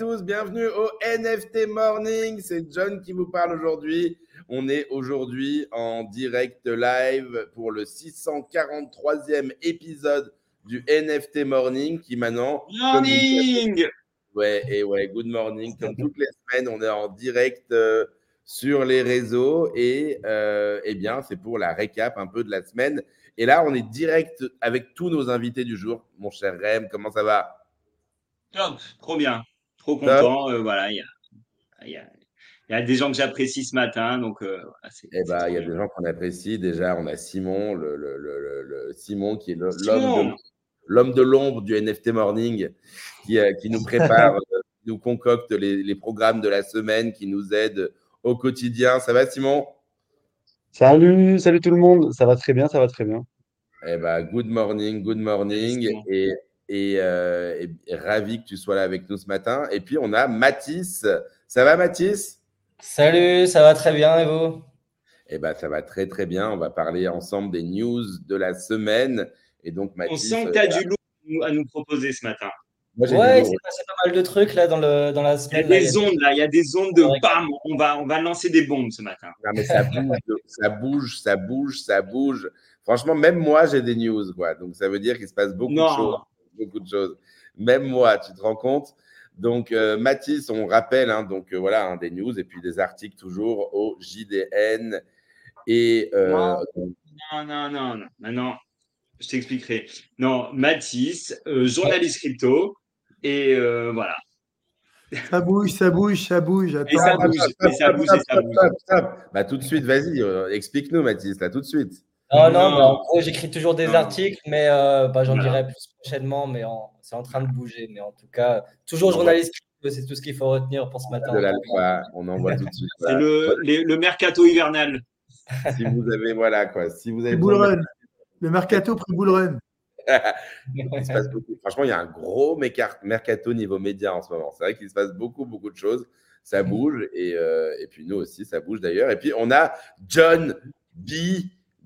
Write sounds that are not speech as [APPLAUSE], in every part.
tous, bienvenue au NFT Morning. C'est John qui vous parle aujourd'hui. On est aujourd'hui en direct live pour le 643e épisode du NFT Morning qui maintenant... Morning Ouais, et ouais, good morning. Comme toutes les semaines, on est en direct euh, sur les réseaux et euh, eh bien, c'est pour la récap un peu de la semaine. Et là, on est direct avec tous nos invités du jour. Mon cher Rem, comment ça va? Top, trop bien, trop content. Euh, voilà, il y a, y, a, y a, des gens que j'apprécie ce matin, donc. Euh, eh ben, il y a des gens qu'on apprécie. Déjà, on a Simon, le, le, le, le Simon qui est l'homme de l'homme de l'ombre du NFT Morning, qui, euh, qui nous prépare, [LAUGHS] euh, nous concocte les, les, programmes de la semaine, qui nous aide au quotidien. Ça va, Simon? Salut, salut tout le monde. Ça va très bien, ça va très bien. Eh ben, good morning, good morning. Et, et, euh, et, ravi que tu sois là avec nous ce matin. Et puis, on a Mathis. Ça va, Mathis? Salut, ça va très bien et vous? Eh ben, ça va très, très bien. On va parler ensemble des news de la semaine. Et donc, Mathis, On sent que tu as du lourd à nous proposer ce matin. Moi, ouais, c'est passé pas mal de trucs là dans, le, dans la semaine. Il y a des ondes là, il y a des ondes de bam, on va, on va lancer des bombes ce matin. Non, mais ça bouge, ça bouge, ça bouge, ça bouge. Franchement, même moi, j'ai des news, quoi. Donc, ça veut dire qu'il se passe beaucoup de choses. Beaucoup de choses. Même moi, tu te rends compte? Donc, euh, Mathis, on rappelle, hein, donc euh, voilà, hein, des news et puis des articles toujours au JDN. Et, euh, non, non, non, non, non, non, je t'expliquerai. Non, Mathis, euh, journaliste crypto, et euh, voilà. Ça bouge, ça bouge, ça bouge. Et ça bouge, et ça bouge, et ça bouge. Bah, tout de suite, vas-y, euh, explique-nous, Mathis, là, tout de suite. Non, non, non. en gros, j'écris toujours des non. articles, mais euh, bah, j'en voilà. dirai plus prochainement, mais en... c'est en train de bouger. Mais en tout cas, toujours journaliste c'est tout ce qu'il faut retenir pour ce matin. De l'alpha, on envoie tout de suite. [LAUGHS] C'est le, le, mercato hivernal. [LAUGHS] si vous avez, voilà, quoi. Si vous avez. Le mercato prix bull run. [LAUGHS] il se passe beaucoup. Franchement, il y a un gros mercato niveau média en ce moment. C'est vrai qu'il se passe beaucoup, beaucoup de choses. Ça bouge et, euh, et puis nous aussi, ça bouge d'ailleurs. Et puis on a John B.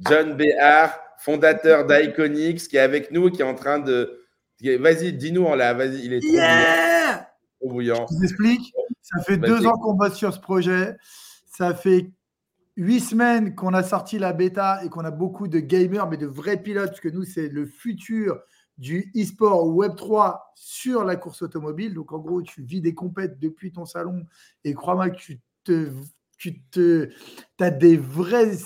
John Béard, fondateur d'Iconix, qui est avec nous, qui est en train de. Vas-y, dis-nous en là. Vas-y, il est trop yeah bouillant. bouillant. Je vous explique. Ça fait deux ans qu'on bosse sur ce projet. Ça fait huit semaines qu'on a sorti la bêta et qu'on a beaucoup de gamers, mais de vrais pilotes, parce que nous, c'est le futur du e-sport Web3 sur la course automobile. Donc, en gros, tu vis des compètes depuis ton salon et crois-moi que tu te, tu te, as des vraies,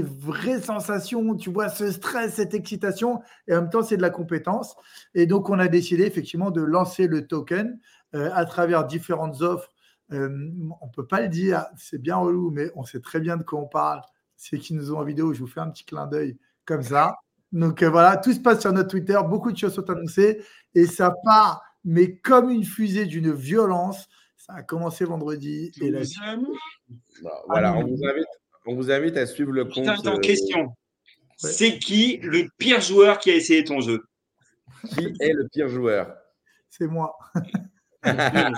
vraies sensations, tu vois ce stress, cette excitation, et en même temps, c'est de la compétence. Et donc, on a décidé effectivement de lancer le token euh, à travers différentes offres euh, on ne peut pas le dire, c'est bien relou, mais on sait très bien de quoi on parle. C'est qui nous ont en vidéo, je vous fais un petit clin d'œil comme ça. Donc euh, voilà, tout se passe sur notre Twitter, beaucoup de choses sont annoncées et ça part, mais comme une fusée d'une violence. Ça a commencé vendredi. Et là, voilà, on vous, invite, on vous invite à suivre le compte. Attends, question. Ouais. C'est qui le pire joueur qui a essayé ton jeu? Qui est le pire joueur? C'est moi. [LAUGHS] ah,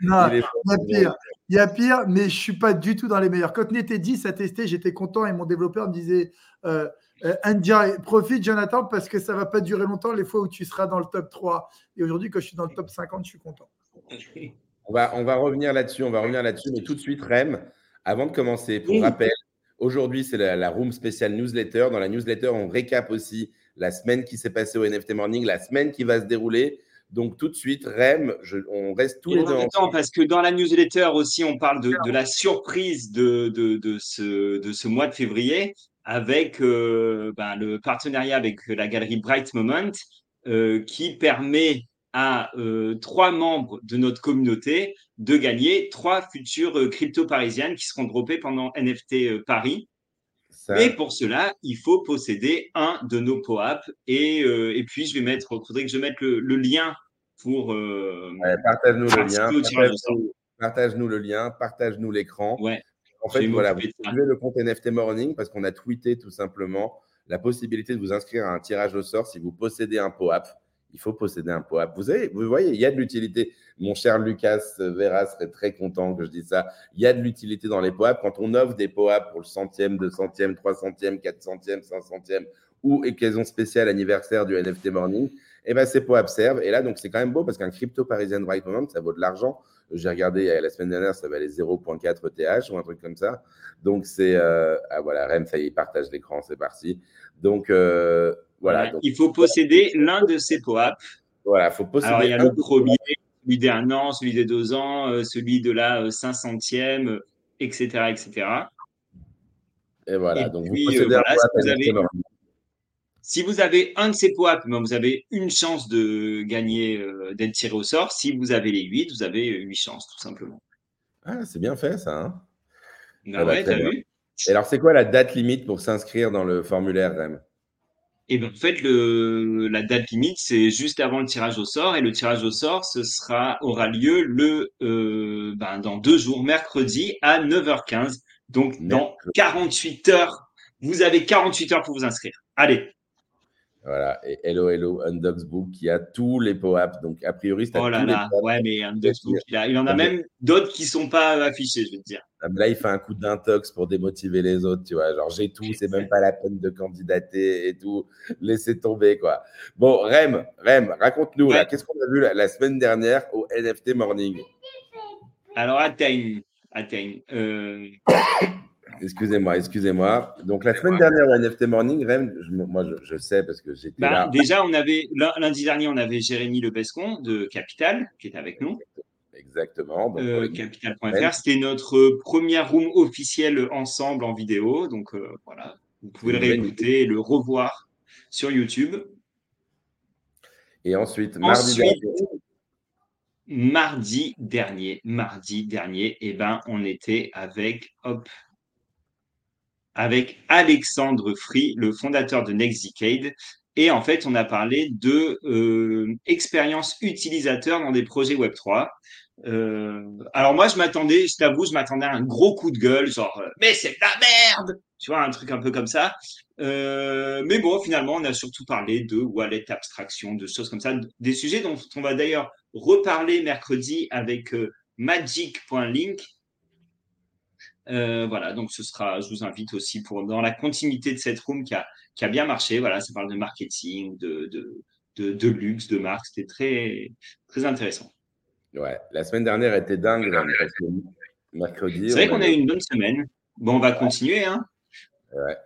non, il, y a pire. Il y a pire, mais je ne suis pas du tout dans les meilleurs. Quand on était 10 à tester, j'étais content et mon développeur me disait euh, euh, profite, Jonathan, parce que ça ne va pas durer longtemps les fois où tu seras dans le top 3. Et aujourd'hui, quand je suis dans le top 50, je suis content. On va, on va revenir là-dessus, on va revenir là-dessus, mais tout de suite, Rem, avant de commencer, pour rappel, aujourd'hui, c'est la, la room spéciale newsletter. Dans la newsletter, on récap aussi la semaine qui s'est passée au NFT Morning, la semaine qui va se dérouler. Donc tout de suite, Rem, je, on reste tous Et les deux ensemble. Parce que dans la newsletter aussi, on parle de, de la surprise de, de, de, ce, de ce mois de février avec euh, ben, le partenariat avec la galerie Bright Moment euh, qui permet à euh, trois membres de notre communauté de gagner trois futures crypto parisiennes qui seront droppées pendant NFT Paris. Ça... Mais pour cela, il faut posséder un de nos POAP. Et, euh, et puis, je vais mettre, il faudrait que je mette le, le lien pour. Euh, ouais, partage-nous le lien. Partage-nous partage le lien, partage-nous l'écran. Ouais. En fait, voilà, vous suivez le compte NFT Morning parce qu'on a tweeté tout simplement la possibilité de vous inscrire à un tirage au sort si vous possédez un POAP il faut posséder un POAP. Vous, voyez, il y a de l'utilité. Mon cher Lucas Vera serait très content que je dise ça. Il y a de l'utilité dans les POAP. Quand on offre des POAP pour le centième, deux centième, trois centième, quatre centième, cinq centième ou occasion spéciale anniversaire du NFT Morning, eh ben c'est pour Observe. Et là, donc, c'est quand même beau parce qu'un crypto parisien right moment, ça vaut de l'argent. J'ai regardé la semaine dernière, ça valait 0.4 ETH ou un truc comme ça. Donc, c'est. Euh, ah voilà, Rem, ça y est, partage l'écran, c'est parti. Donc, euh, voilà. il faut posséder l'un de ces POAP. Voilà, il faut posséder. Alors, il y a le premier, celui d'un an, celui des deux ans, euh, celui de la 500e, etc., etc. Et voilà, donc vous possédez voilà, si vous avez si vous avez un de ces poids, vous avez une chance de gagner, euh, d'être tiré au sort. Si vous avez les 8, vous avez 8 chances, tout simplement. Ah, c'est bien fait, ça. Hein ah ouais, t'as vu Et alors, c'est quoi la date limite pour s'inscrire dans le formulaire REM? Et bien, en fait, le, la date limite, c'est juste avant le tirage au sort. Et le tirage au sort, ce sera, aura lieu le, euh, ben, dans deux jours, mercredi à 9h15. Donc, dans 48 heures, vous avez 48 heures pour vous inscrire. Allez, voilà, et Hello Hello Undogsbook qui a tous les POAP. Donc, a priori, c'est Oh là là, ouais, mais Undogsbook, il, il en a même d'autres qui ne sont pas affichés, je veux dire. Ah, là, il fait un coup d'intox pour démotiver les autres, tu vois. Genre, j'ai tout, c'est même pas la peine de candidater et tout. Laissez tomber, quoi. Bon, Rem, Rem, raconte-nous, là, qu'est-ce qu'on a vu la, semaine dernière au NFT Morning? Alors, atteigne, atteigne. Euh... Excusez-moi, excusez-moi. Donc la semaine dernière au NFT Morning, moi je, sais parce que j'étais bah, là. Déjà, on avait lundi dernier, on avait Jérémy Lebescon de Capital qui est avec nous. Exactement. Euh, Capital.fr, c'était notre première room officielle ensemble en vidéo. Donc euh, voilà, vous pouvez le réécouter et le revoir sur YouTube. Et ensuite, mardi dernier. Mardi dernier, mardi dernier, eh ben, on était avec hop, avec Alexandre Free, le fondateur de Nextdecade. Et en fait, on a parlé de euh, expérience utilisateur dans des projets Web3. Euh, alors moi, je m'attendais, je t'avoue, je m'attendais à un gros coup de gueule, genre euh, mais c'est de la merde, tu vois, un truc un peu comme ça. Euh, mais bon, finalement, on a surtout parlé de wallet abstraction, de choses comme ça, des sujets dont on va d'ailleurs reparler mercredi avec euh, Magic.link, euh, voilà, donc ce sera, je vous invite aussi pour dans la continuité de cette room qui a, qui a bien marché. Voilà, ça parle de marketing, de, de, de, luxe, de marque. C'était très, très intéressant. Ouais, la semaine dernière était dingue. mercredi. C'est vrai qu'on a eu une bonne semaine. Bon, on va continuer. Hein. Ouais.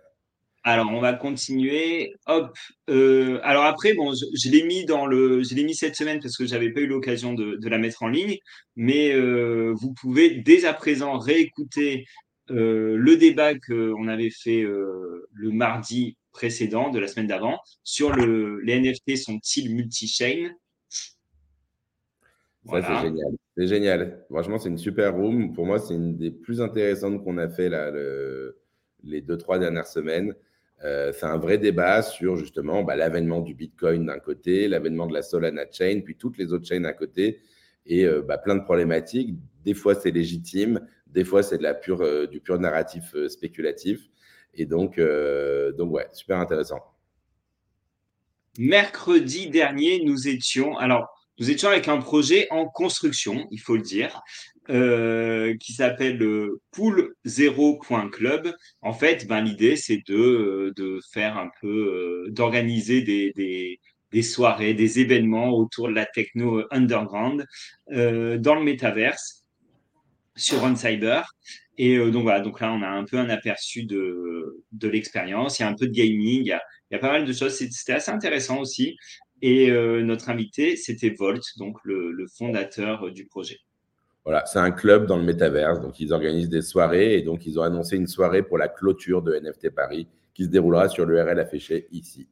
Alors, on va continuer. Hop. Euh, alors après, bon, je, l'ai mis dans le, je l'ai mis cette semaine parce que j'avais pas eu l'occasion de, la mettre en ligne. Mais euh, vous pouvez dès à présent réécouter euh, le débat qu'on avait fait le mardi précédent de la semaine d'avant sur le, les NFT sont-ils multi-chain? Ça, c'est génial. C'est génial. Franchement, c'est une super room. Pour moi, c'est une des plus intéressantes qu'on a fait là, les deux, trois dernières semaines. Euh, c'est un vrai débat sur justement bah, l'avènement du Bitcoin d'un côté, l'avènement de la Solana Chain, puis toutes les autres chaînes à côté, et euh, bah, plein de problématiques. Des fois, c'est légitime, des fois, c'est de la pure, euh, du pur narratif spéculatif. Et donc, donc, ouais, super intéressant. Mercredi dernier, nous étions, alors, nous étions avec un projet en construction, il faut le dire, euh, qui s'appelle pool0.club. En fait, ben, l'idée, c'est de, euh, de faire un peu, euh, d'organiser des, des, des, soirées, des événements autour de la techno underground dans le métaverse sur OnCyber. Et donc voilà, donc là, on a un peu un aperçu de, de l'expérience. Il y a un peu de gaming, il y a, il y a pas mal de choses. C'était assez intéressant aussi. Et notre invité, c'était Volt, donc le, le fondateur du projet. Voilà, c'est un club dans le métaverse, donc ils organisent des soirées et donc ils ont annoncé une soirée pour la clôture de NFT Paris qui se déroulera sur l'URL affiché ici.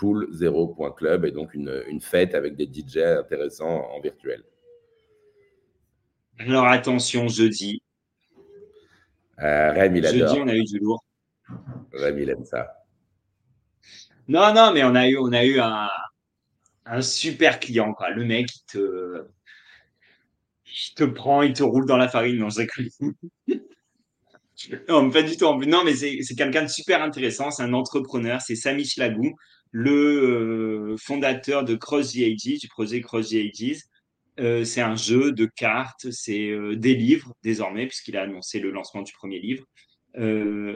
Pool0.club et donc une, fête avec des DJ intéressants en virtuel. Alors attention, jeudi. Euh, Rem, il adore. Jeudi, on a eu du lourd. Rem, il aime ça. Non, non, mais on a eu, on a eu un, un super client. Quoi. Le mec, il te, il te prend, il te roule dans la farine. Non, je non, pas du tout. Non, mais c'est quelqu'un de super intéressant. C'est un entrepreneur. C'est Sami Lagou, le euh, fondateur de Cross the Ages, du projet Cross the Ages. Euh, c'est un jeu de cartes, c'est euh, des livres désormais, puisqu'il a annoncé le lancement du premier livre.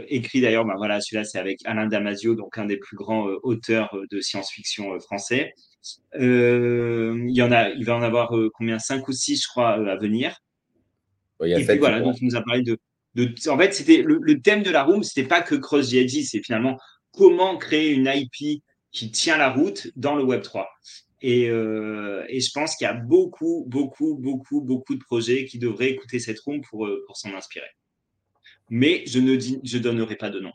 écrit d'ailleurs, bah, voilà, celui-là c'est avec Alain Damasio, donc un des plus grands auteurs de science-fiction français. Il y en a, il va en avoir combien, cinq ou six, je crois, à venir. et puis voilà, donc il nous a parlé de, en fait, c'était le, thème de la room, c'était pas que Cross GLG, c'est finalement comment créer une IP qui tient la route dans le Web 3. Euh, et, je pense qu'il y a beaucoup, beaucoup, beaucoup, beaucoup de projets qui devraient écouter cette room pour, euh, pour s'en inspirer. Mais je ne dis, je donnerai pas de nom.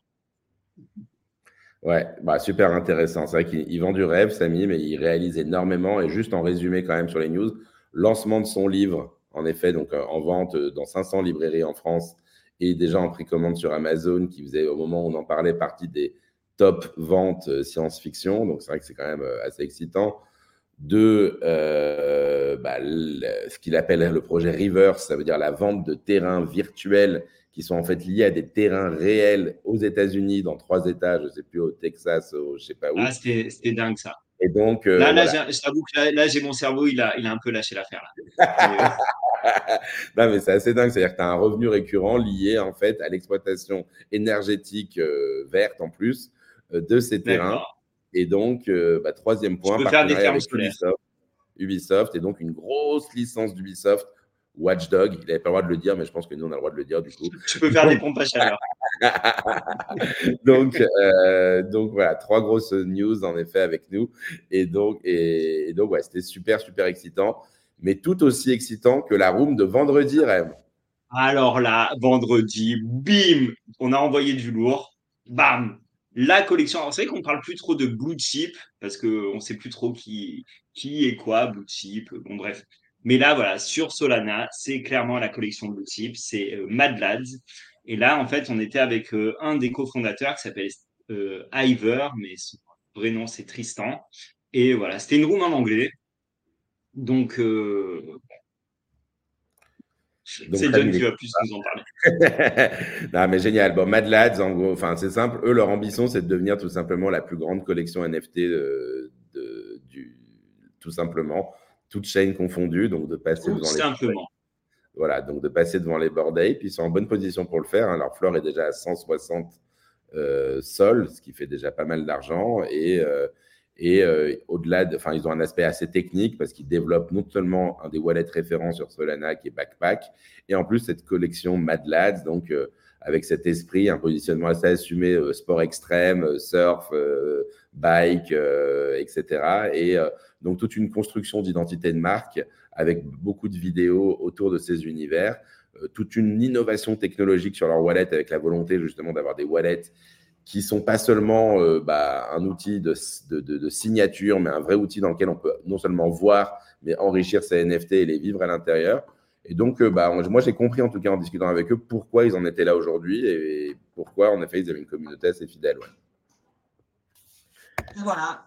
Ouais, bah super intéressant. C'est vrai qu'il vend du rêve, Samy, mais il réalise énormément. Et juste en résumé quand même sur les news, lancement de son livre, en effet, donc euh, en vente dans 500 librairies en France et déjà en précommande sur Amazon, qui faisait au moment où on en parlait partie des top ventes science-fiction. Donc c'est vrai que c'est quand même assez excitant de euh, bah, ce qu'il appelle le projet Reverse, ça veut dire la vente de terrains virtuels qui sont en fait liés à des terrains réels aux États-Unis, dans trois États, je ne sais plus, au Texas, au, je ne sais pas où. Ah, c'était dingue ça. Et donc, euh, là, là je t'avoue que là, j'ai mon cerveau, il a, il a un peu lâché l'affaire. [LAUGHS] non, mais c'est assez dingue. C'est-à-dire que tu as un revenu récurrent lié en fait à l'exploitation énergétique euh, verte en plus de ces terrains et donc, euh, bah, troisième point, partenariat avec Ubisoft. Ubisoft est donc une grosse licence d'Ubisoft. Watchdog, il n'avait pas le droit de le dire, mais je pense que nous, on a le droit de le dire du coup. Tu peux faire des pompes à chaleur. [LAUGHS] donc, euh, donc voilà, trois grosses news en effet avec nous. Et donc, et, donc ouais, c'était super, super excitant, mais tout aussi excitant que la room de vendredi, Rêve. Alors là, vendredi, bim, on a envoyé du lourd, bam, la collection. Alors, c'est vrai qu'on parle plus trop de blue chip parce qu'on ne sait plus trop qui, qui est quoi, blue chip. Bon, bref. Mais là, voilà, sur Solana, c'est clairement la collection blue chip. C'est euh, Mad Lads. Et là, en fait, on était avec euh, un des cofondateurs qui s'appelle euh, Iver, mais son vrai nom, c'est Tristan. Et voilà, c'était une room en anglais. Donc, c'est John qui va plus nous en parler. [LAUGHS] non, mais génial. Bon, Mad Lads, en gros, enfin, c'est simple. Eux, leur ambition, c'est de devenir tout simplement la plus grande collection NFT de, du, tout simplement, toute chaîne confondue. Donc, de passer devant simplement. Voilà, donc de passer devant les board Puis, ils sont en bonne position pour le faire. Hein. Leur floor est déjà à 160 euh, sols, ce qui fait déjà pas mal d'argent. Et. Euh, et euh, au-delà, de, enfin, ils ont un aspect assez technique parce qu'ils développent non seulement un des wallets référents sur Solana qui est Backpack, et en plus cette collection Mad Lads, donc avec cet esprit, un positionnement assez assumé, sport extrême, surf, bike, etc. Et donc toute une construction d'identité de marque avec beaucoup de vidéos autour de ces univers, toute une innovation technologique sur leur wallet avec la volonté justement d'avoir des wallets qui sont pas seulement euh, bah, un outil de, signature, mais un vrai outil dans lequel on peut non seulement voir, mais enrichir ses NFT et les vivre à l'intérieur. Et donc, euh, bah, moi, j'ai compris en tout cas en discutant avec eux pourquoi ils en étaient là aujourd'hui et, pourquoi, en effet, ils avaient une communauté assez fidèle. Voilà.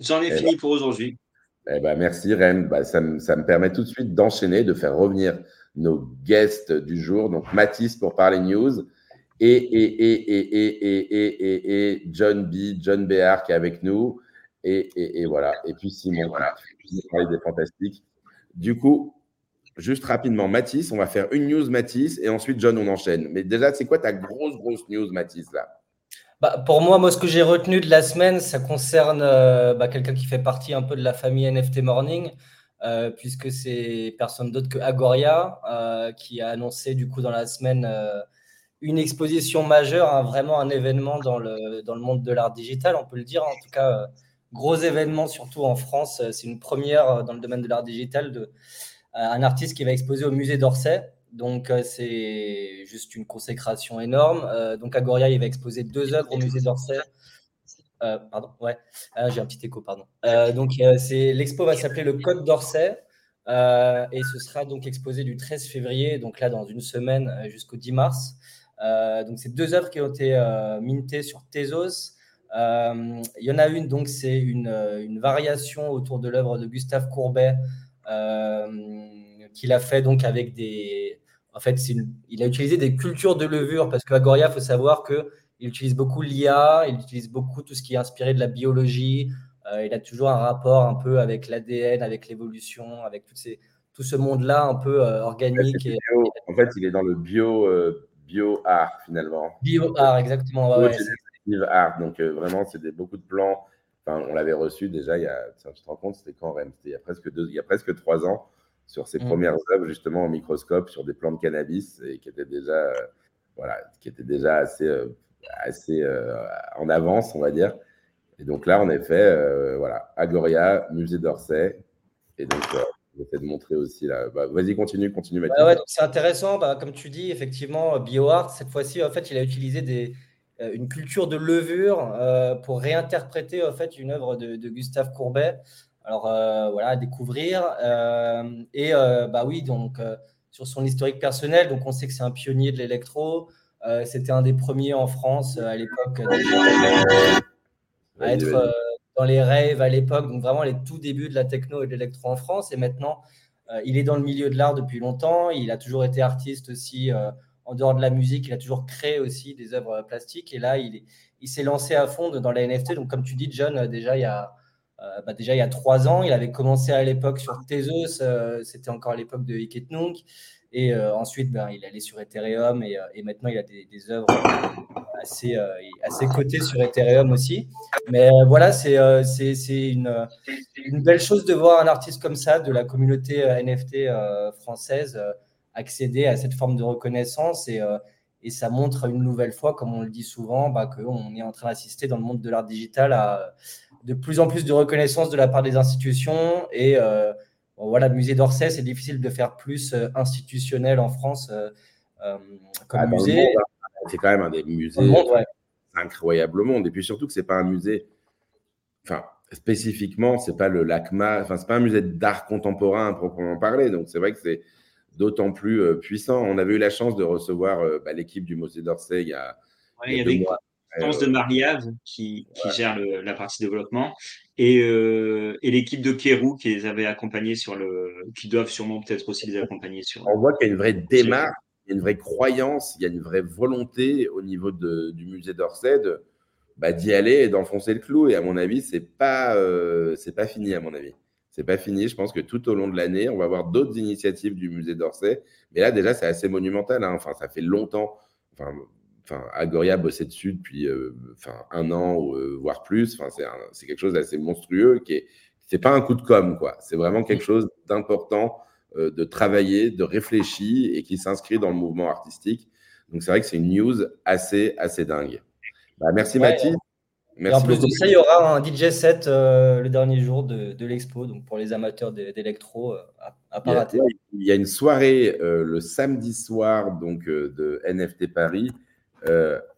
J'en ai eh fini ben. pour aujourd'hui. Eh ben, merci, Ren. Bah, ça, me, ça me permet tout de suite d'enchaîner, de faire revenir nos guests du jour. Donc, Mathis pour parler news et, et, et, et, et, et, John B, John Béard qui est avec nous. Et, et, voilà. Et puis Simon, voilà. des fantastiques. Du coup, juste rapidement, Mathis, on va faire une news Mathis et ensuite John, on enchaîne. Mais déjà, c'est quoi ta grosse, grosse news Mathis là? Bah, pour moi, moi, ce que j'ai retenu de la semaine, ça concerne euh, bah, quelqu'un qui fait partie un peu de la famille NFT Morning, euh, puisque c'est personne d'autre que Agoria, euh, qui a annoncé du coup dans la semaine une exposition majeure, hein, vraiment un événement dans le, dans le monde de l'art digital, on peut le dire. En tout cas, gros événement, surtout en France. C'est une première dans le domaine de l'art digital de un artiste qui va exposer au musée d'Orsay. Donc, c'est juste une consécration énorme. donc, Agoria, il va exposer deux œuvres au musée d'Orsay. pardon, ouais, ah, j'ai un petit écho, pardon. donc, c'est l'expo va s'appeler le Code d'Orsay. et ce sera donc exposé du 13 février, donc là dans une semaine jusqu'au 10 mars. Euh, donc, c'est deux œuvres qui ont été euh, mintées sur Tezos. Euh, il y en a une, donc, c'est une, une, variation autour de l'œuvre de Gustave Courbet qu'il a fait donc avec des. En fait, il a utilisé des cultures de levure parce qu'à Goria, il faut savoir qu'il utilise beaucoup l'IA, il utilise beaucoup tout ce qui est inspiré de la biologie. il a toujours un rapport un peu avec l'ADN, avec l'évolution, avec toutes ces, tout ce monde-là un peu organique. En fait, il est dans le bio, BioArt finalement. BioArt, exactement. Ouais, Art. Donc vraiment, c'est beaucoup de plans. Enfin, on l'avait reçu déjà il y a, tu te rends compte, c'était quand même C'était il y a presque deux, il y a presque trois ans sur ses mm. premières œuvres justement au microscope sur des plants de cannabis et qui étaient déjà, voilà, qui étaient déjà assez, assez en avance, on va dire. Et donc là, en effet, voilà, Agoria, musée d'Orsay. Et donc, de montrer aussi là. Bah, vas-y, continue, continue. Ouais, c'est intéressant, bah, comme tu dis, effectivement, BioArt, cette fois-ci, en fait, il a utilisé des, euh, une culture de levure euh, pour réinterpréter en fait une œuvre de, Gustave Courbet. Alors euh, voilà, à découvrir. et bah oui, donc sur son historique personnel, donc on sait que c'est un pionnier de l'électro. C'était un des premiers en France à l'époque à être dans les rêves à l'époque, donc vraiment les tout débuts de la techno et de l'électro en France. Et maintenant, euh, il est dans le milieu de l'art depuis longtemps. Il a toujours été artiste aussi euh, en dehors de la musique. Il a toujours créé aussi des œuvres plastiques. Et là, il, il s'est lancé à fond dans la NFT. Donc, comme tu dis, John, euh, déjà il y a, bah, déjà il y a trois ans, il avait commencé à l'époque sur Tezos. C'était encore l'époque de Iketnunk. Et ensuite, ben, il allait sur Ethereum et, et maintenant il a des, des œuvres assez, euh, assez coté sur Ethereum aussi. Mais euh, voilà, euh, c'est une, une belle chose de voir un artiste comme ça, de la communauté NFT française, accéder à cette forme de reconnaissance. Et, et ça montre une nouvelle fois, comme on le dit souvent, bah, qu'on est en train d'assister dans le monde de l'art digital à de plus en plus de reconnaissance de la part des institutions. Et voilà, le musée d'Orsay, c'est difficile de faire plus institutionnel en France comme ah, musée. C'est quand même un des musées incroyable au monde. Et puis surtout que c'est pas un musée, enfin, spécifiquement, c'est pas le LACMA, enfin, c'est pas un musée d'art contemporain à proprement parler. Donc c'est vrai que c'est d'autant plus euh, puissant. On avait eu la chance de recevoir euh, bah, l'équipe du musée d'Orsay il y a, il y a deux mois. De Mariave qui, qui gère la partie développement et, euh, et l'équipe de Kérou qui les avait accompagnés sur le qui doivent sûrement peut-être aussi les accompagner sur on voit qu'il y a une vraie démarche il y a une vraie croyance, il y a une vraie volonté au niveau du musée d'Orsay bah, d'y aller et d'enfoncer le clou. Et à mon avis, c'est pas euh, c'est pas fini à mon avis. C'est pas fini. Je pense que tout au long de l'année, on va avoir d'autres initiatives du musée d'Orsay. Mais là, déjà, c'est assez monumental. Hein. Enfin, ça fait longtemps. Enfin, enfin Agoria bossait dessus depuis euh, enfin, un an, euh, voire plus. Enfin, c'est quelque chose d'assez monstrueux qui est. C'est pas un coup de com, quoi. C'est vraiment quelque chose d'important euh, de travailler, de réfléchir et qui s'inscrit dans le mouvement artistique. Donc c'est vrai que c'est une news assez, assez dingue. Bah, merci Mathis. Merci en plus de ça, il y aura un DJ set euh, le dernier jour de, de l'expo, donc pour les amateurs d'électro, euh, à, pas rater. Il y a une soirée le samedi soir donc de NFT Paris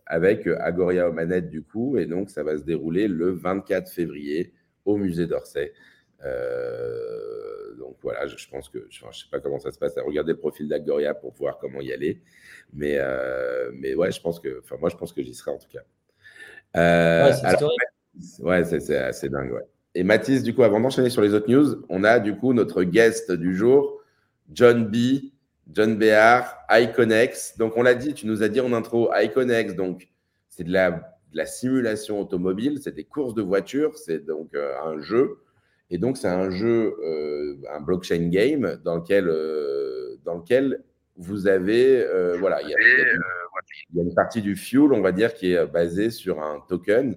avec Agoria aux manettes du coup, et donc ça va se dérouler le 24 février au musée d'Orsay. Euh, donc voilà, je, pense que je ne sais pas comment ça se passe à regarder le profil d'Agoria pour voir comment y aller. Mais, euh, mais ouais, je pense que, enfin, moi, je pense que j'y serai en tout cas. Euh, ouais, c'est assez dingue. Ouais. Et Mathis, du coup, avant d'enchaîner sur les autres news, on a du coup notre guest du jour, John B. John Béard, Iconex. Donc, on l'a dit, tu nous as dit en intro, Iconex, donc c'est de la, de la simulation automobile, c'est des courses de voitures, c'est donc un jeu et donc, c'est un jeu, euh, un blockchain game dans lequel, euh, dans lequel vous avez, euh, voilà, il y, a, une partie du fuel, on va dire, qui est basée sur un token.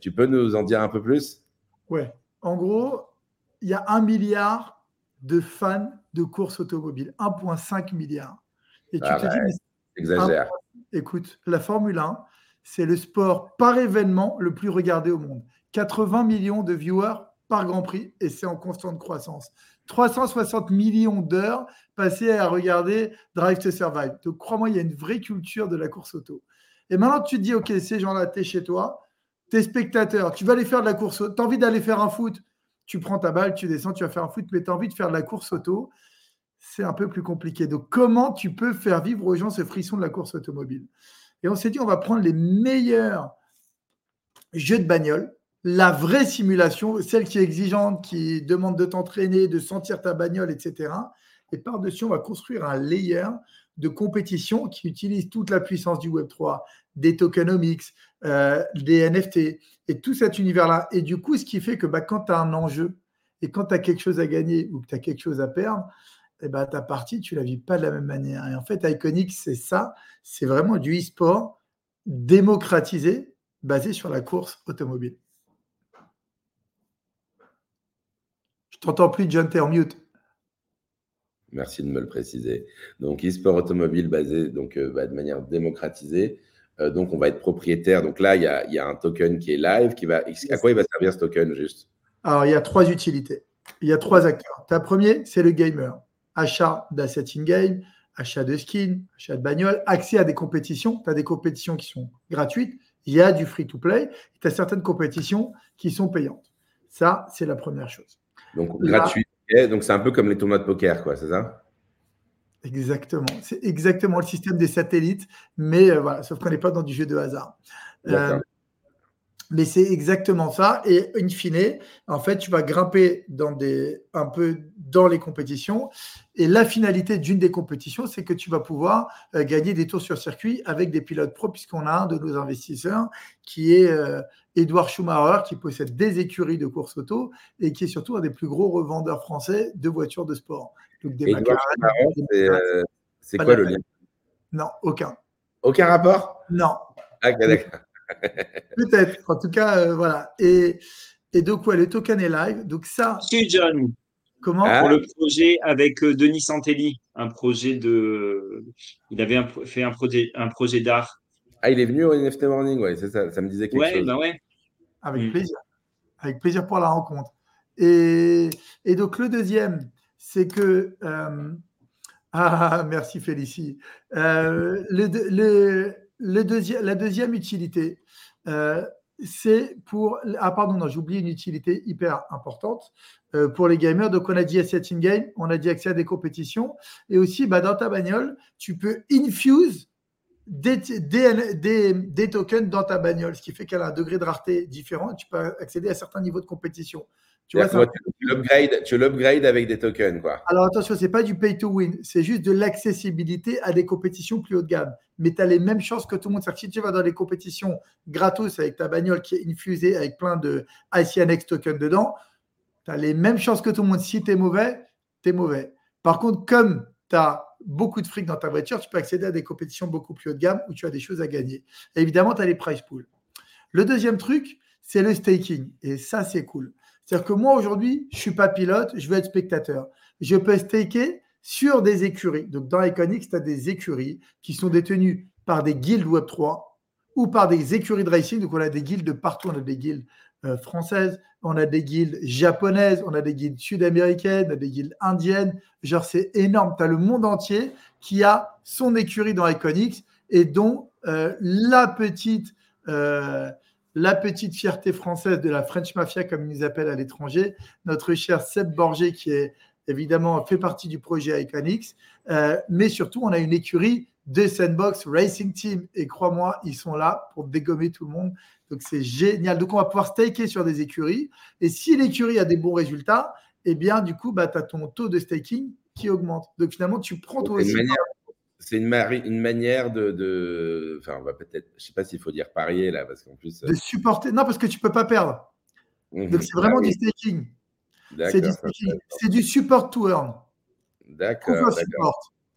tu peux nous en dire un peu plus? Ouais. En gros, il y a un milliard de fans de courses automobiles, 1,5 milliard. Et tu ah te dis, exagère. écoute, la Formule 1, c'est le sport par événement le plus regardé au monde. 80 millions de viewers par Grand Prix et c'est en constante croissance. 360 millions d'heures passées à regarder Drive to Survive. Donc crois-moi, il y a une vraie culture de la course auto. Et maintenant, tu te dis, OK, ces gens-là, tu es chez toi, tu es spectateur, tu vas aller faire de la course auto, tu as envie d'aller faire un foot, tu prends ta balle, tu descends, tu vas faire un foot, mais tu as envie de faire de la course auto, c'est un peu plus compliqué. Donc comment tu peux faire vivre aux gens ce frisson de la course automobile? Et on s'est dit, on va prendre les meilleurs jeux de bagnole la vraie simulation, celle qui est exigeante, qui demande de t'entraîner, de sentir ta bagnole, etc. Et par-dessus, on va construire un layer de compétition qui utilise toute la puissance du Web3, des tokenomics, euh, des NFT et tout cet univers-là. Et du coup, ce qui fait que bah, quand tu as un enjeu et quand tu as quelque chose à gagner ou que tu as quelque chose à perdre, eh ben, ta partie, tu la vis pas de la même manière. Et en fait, Iconic, c'est ça. C'est vraiment du e-sport démocratisé, basé sur la course automobile. Je t'entends plus, John, t'es en mute. Merci de me le préciser. Donc, e-sport automobile basé donc, euh, bah, de manière démocratisée. Euh, donc, on va être propriétaire. Donc là, il y a, un token qui est live. Qui va, à quoi il va servir ce token juste? Alors, il y a trois utilités. Il y a trois acteurs. Ta premier, c'est le gamer. Achat d'assets in-game, achat de skins, achat de bagnole, accès à des compétitions. Tu as des compétitions qui sont gratuites. Il y a du free-to-play. Tu as certaines compétitions qui sont payantes. Ça, c'est la première chose. Donc, gratuit. Donc, c'est un peu comme les tournois de poker, quoi, c'est ça? Exactement. C'est exactement le système des satellites, mais euh, voilà, sauf qu'on n'est pas dans du jeu de hasard. Euh, mais c'est exactement ça. Et in fine, en fait, tu vas grimper dans des, un peu dans les compétitions. Et la finalité d'une des compétitions, c'est que tu vas pouvoir euh, gagner des tours sur circuit avec des pilotes pro, puisqu'on a un de nos investisseurs qui est Edouard Schumacher, qui possède des écuries de course auto et qui est surtout un des plus gros revendeurs français de voitures de sport. Euh, c'est quoi le lien? Non, aucun. Aucun rapport? Non. Ah, d'accord. [LAUGHS] Peut-être. En tout cas, euh, voilà. Et, et donc, ouais, le token est live. Donc, ça. Si, John. Comment? Pour le projet avec euh, Denis Santelli, un projet de. Il avait fait un projet, un projet d'art. Ah, il est venu au NFT Morning, ouais, c'est ça. Ça me disait quelque chose. Ben ouais. Avec mm. plaisir. Avec plaisir pour la rencontre. Et, et donc, le deuxième, c'est que. Euh, [LAUGHS] ah, merci Félicie. Euh, la deuxième utilité, euh, c'est pour. Ah, pardon, non, j'ai oublié une utilité hyper importante pour les gamers. Donc, on a dit asset in-game, on a dit accès à des compétitions. Et aussi, bah, dans ta bagnole, tu peux infuse des, des, tokens dans ta bagnole, ce qui fait qu'elle a un degré de rareté différent. Tu peux accéder à certains niveaux de compétition. Tu, tu l'upgrades avec des tokens. Quoi. Alors attention, ce n'est pas du pay to win, c'est juste de l'accessibilité à des compétitions plus haut de gamme. Mais tu as les mêmes chances que tout le monde. cest si tu vas dans des compétitions gratos avec ta bagnole qui est infusée avec plein de ICNX tokens dedans, tu as les mêmes chances que tout le monde. Si tu es mauvais, tu es mauvais. Par contre, comme tu as beaucoup de fric dans ta voiture, tu peux accéder à des compétitions beaucoup plus haut de gamme où tu as des choses à gagner. évidemment, tu as les price pools. Le deuxième truc, c'est le staking. Et ça, c'est cool. C'est-à-dire que moi, aujourd'hui, je ne suis pas pilote, je veux être spectateur. Je peux staker sur des écuries. Donc, dans Iconix, tu as des écuries qui sont détenues par des guildes Web3 ou par des écuries de racing. Donc, on a des guildes de partout. On a des guildes euh, françaises, on a des guildes japonaises, on a des guildes sud-américaines, on a des guildes indiennes. Genre, c'est énorme. Tu as le monde entier qui a son écurie dans Iconix et dont euh, la petite. Euh, la petite fierté française de la French Mafia, comme ils nous appellent à l'étranger, notre cher Seb Borgé, qui est évidemment fait partie du projet Iconix, euh, mais surtout, on a une écurie de Sandbox Racing Team, et crois-moi, ils sont là pour dégommer tout le monde. Donc, c'est génial. Donc, on va pouvoir staker sur des écuries, et si l'écurie a des bons résultats, eh bien, du coup, bah, tu as ton taux de staking qui augmente. Donc, finalement, tu prends ton c'est une, une, manière de, Enfin, on va peut-être. Je ne sais pas s'il faut dire parier là, parce qu'en plus. De supporter. Non, parce que tu ne peux pas perdre. Mhm. Donc, c'est vraiment ah du staking. C'est du staking. C'est du support to earn. D'accord.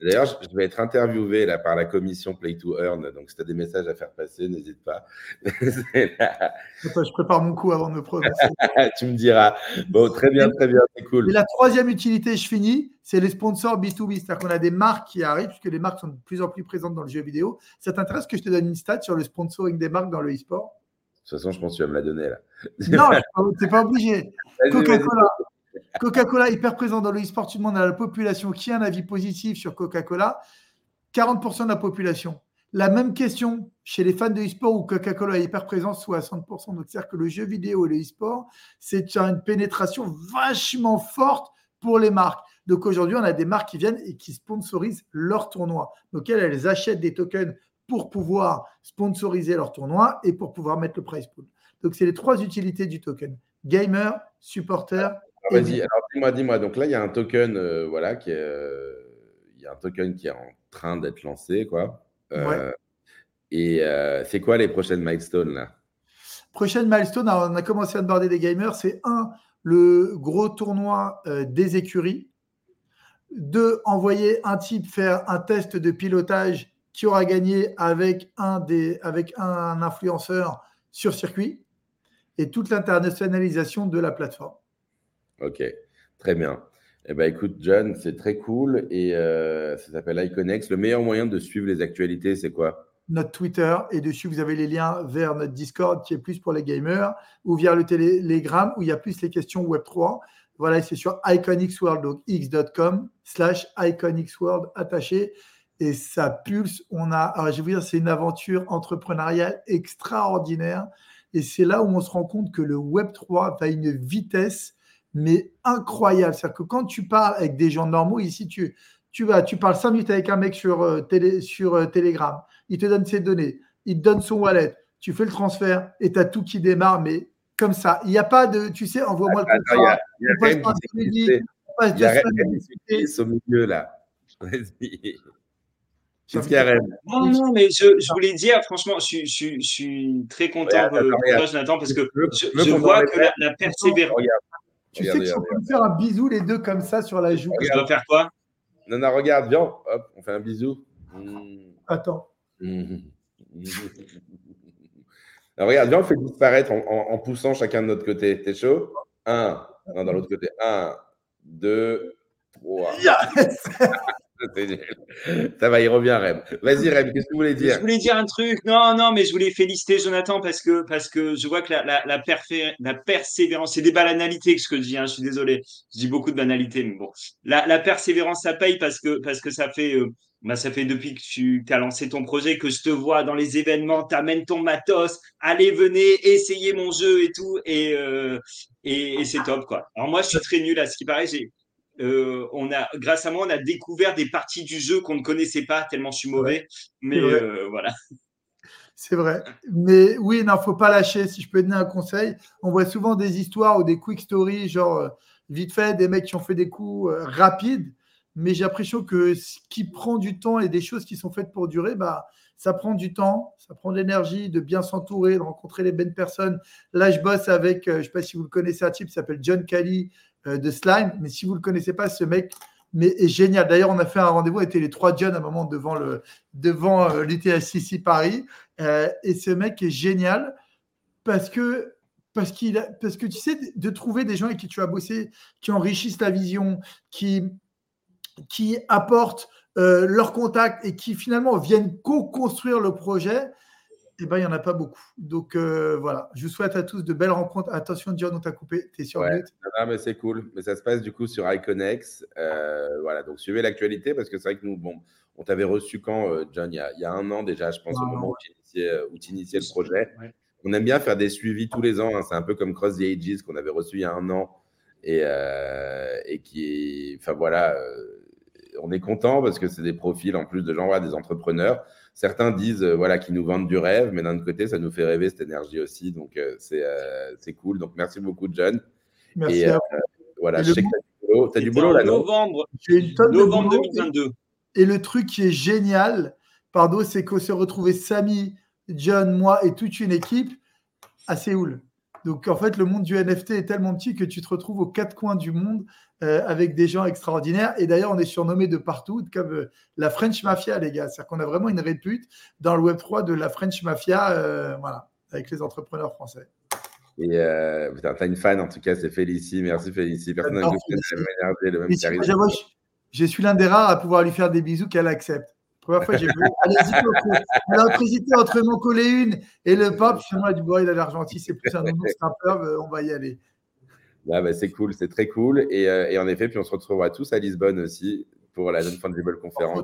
D'ailleurs, je vais être interviewé là, par la commission Play to Earn. Donc, si tu as des messages à faire passer, n'hésite pas. [LAUGHS] je prépare mon coup avant de me prononcer. [LAUGHS] tu me diras. Bon, très bien, très bien, c'est cool. Et la troisième utilité, je finis, c'est les sponsors B2B. C'est-à-dire qu'on a des marques qui arrivent, puisque les marques sont de plus en plus présentes dans le jeu vidéo. Ça t'intéresse que je te donne une stat sur le sponsoring des marques dans le e-sport? De toute façon, je pense que tu vas me la donner là. non, tu n'es pas obligé. [LAUGHS] Coca-Cola, Coca-Cola hyper présent dans le e-sport. Tu demandes à la population qui a un avis positif sur Coca-Cola. 40% de la population. La même question chez les fans de e-sport où Coca-Cola est hyper présent, soit à 60%. Donc, c'est-à-dire que le jeu vidéo et le e-sport, c'est une pénétration vachement forte pour les marques. Donc, aujourd'hui, on a des marques qui viennent et qui sponsorisent leurs tournois. Donc, elles, elles achètent des tokens pour pouvoir sponsoriser leur tournoi et pour pouvoir mettre le price pool. Donc, c'est les trois utilités du token. Gamer, supporter Vas-y, alors dis-moi, dis-moi. Donc là, il y a un token, euh, voilà, qui est, euh, il y a un token qui est en train d'être lancé, quoi. Euh, et c'est quoi les prochaines milestones là? Prochaine milestone, on a commencé à aborder des gamers. C'est un, le gros tournoi des écuries. Deux, envoyer un type faire un test de pilotage qui aura gagné avec un, des, avec un influenceur sur circuit et toute l'internationalisation de la plateforme. Ok, très bien. Eh ben, écoute, John, c'est très cool et euh, ça s'appelle Iconex. Le meilleur moyen de suivre les actualités, c'est quoi? Notre Twitter et dessus, vous avez les liens vers notre Discord qui est plus pour les gamers ou via le Telegram où il y a plus les questions Web3. Voilà, c'est sur iconixworld, donc x.com slash iconixworld attaché et ça pulse. On a, alors je vais vous dire, c'est une aventure entrepreneuriale extraordinaire et c'est là où on se rend compte que le Web3 a une vitesse mais incroyable. C'est-à-dire que quand tu parles avec des gens normaux, ici, tu, tu vas, tu parles 5 minutes avec un mec sur, euh, télé, sur euh, Telegram, il te donne ses données, il te donne son wallet, tu fais le transfert et tu as tout qui démarre, mais comme ça. Il n'y a pas de, tu sais, envoie-moi le contrat. Il y a, qui au milieu là. Qu'est-ce qu'il y a, Non, non, mais je, je, voulais dire, franchement, je, je, je suis très content de toi, Jonathan, parce que je, vois que la, la persévérance. Tu sais qu'on peut faire un bisou les deux comme ça sur la joue. Tu dois faire quoi? Non, non, regarde, viens, hop, on fait un bisou. Mmh. Attends. Mmh. Alors, regarde, viens, on fait disparaître en, en, poussant chacun de notre côté. T'es chaud? Un. Non, dans l'autre côté. Un, deux, trois. Yes [LAUGHS] [LAUGHS] Ça va, il revient, Rem. Vas-y, Rem, qu'est-ce que vous voulez dire? Je voulais dire un truc. Non, non, mais je voulais féliciter Jonathan parce que, parce que je vois que la, la, la, la persévérance, c'est des banalités que ce que je dis, hein, je suis désolé. Je dis beaucoup de banalités, mais bon. La, la persévérance, ça paye parce que, parce que ça fait. Euh, bah, ça fait depuis que tu as lancé ton projet que je te vois dans les événements, tu amènes ton matos, allez, venez, essayez mon jeu et tout, et, euh, et, et c'est top, quoi. Alors moi, je suis très nul à ce qui paraît, j'ai euh, on a, grâce à moi, on a découvert des parties du jeu qu'on ne connaissait pas tellement je suis mauvais. Mais euh, voilà. C'est vrai. Mais oui, il ne faut pas lâcher. Si je peux donner un conseil, on voit souvent des histoires ou des quick stories, genre euh, vite fait, des mecs qui ont fait des coups rapides. Mais j'ai l'impression que ce qui prend du temps et des choses qui sont faites pour durer, bah, ça prend du temps, ça prend de l'énergie, de bien s'entourer, de rencontrer les bonnes personnes. Là, je bosse avec, je ne sais pas si vous le connaissez, un type qui s'appelle John Kelly, de Slime. Mais si vous ne le connaissez pas, ce mec mais est génial. D'ailleurs, on a fait un rendez-vous, on était les trois jeunes à un moment devant le devant euh, Paris. Euh, et ce mec est génial parce que parce qu'il parce que tu sais de trouver des gens avec qui tu as bossé, qui enrichissent ta vision, qui qui apportent leur contact et qui finalement viennent co-construire le projet. Eh ben, il n'y en a pas beaucoup. Donc euh, voilà, je vous souhaite à tous de belles rencontres. Attention, John, on t'a coupé, tu es sur ouais. mais c'est cool. Mais ça se passe du coup sur Iconex. Euh, voilà, donc suivez l'actualité parce que c'est vrai que nous, bon, on t'avait reçu quand, euh, John, il y, a, il y, a, un an déjà, je pense, au moment où tu initiais, le projet. On aime bien faire des suivis tous les ans. Hein. C'est un peu comme Cross the Ages qu'on avait reçu il y a un an et, et qui. Enfin voilà, on est content parce que c'est des profils en plus de gens, des entrepreneurs certains disent euh, voilà qu'ils nous vendent du rêve, mais d'un autre côté, ça nous fait rêver cette énergie aussi. Donc euh, euh, c'est cool. Donc merci beaucoup, John. Merci. Et, voilà, je sais que tu as du boulot. As du boulot là, novembre, novembre 2022. Et le truc qui est génial, pardon, c'est qu'on s'est retrouvé Samy, John, moi et toute une équipe à Séoul. Donc en fait, le monde du NFT est tellement petit que tu te retrouves aux quatre coins du monde euh, avec des gens extraordinaires. Et d'ailleurs, on est surnommé de partout comme euh, la French Mafia, les gars. C'est-à-dire qu'on a vraiment une répute dans le Web3 de la French Mafia, euh, voilà, avec les entrepreneurs français. Et euh, t'as une fan en tout cas, c'est Félicie. Merci Félicie. Personne n'a le même je, suis l'un des rares à pouvoir lui faire des bisous qu'elle accepte. Première fois, j'ai vu. Allez-y, entre m'en coller une et le pop. Finalement, du bois, il a l'air gentil. C'est plus un nouveau peu. On va y aller. Bah, c'est cool, c'est très cool. Et, euh, et, en effet, puis on se retrouvera tous à Lisbonne aussi pour la Jeune Fungible conférence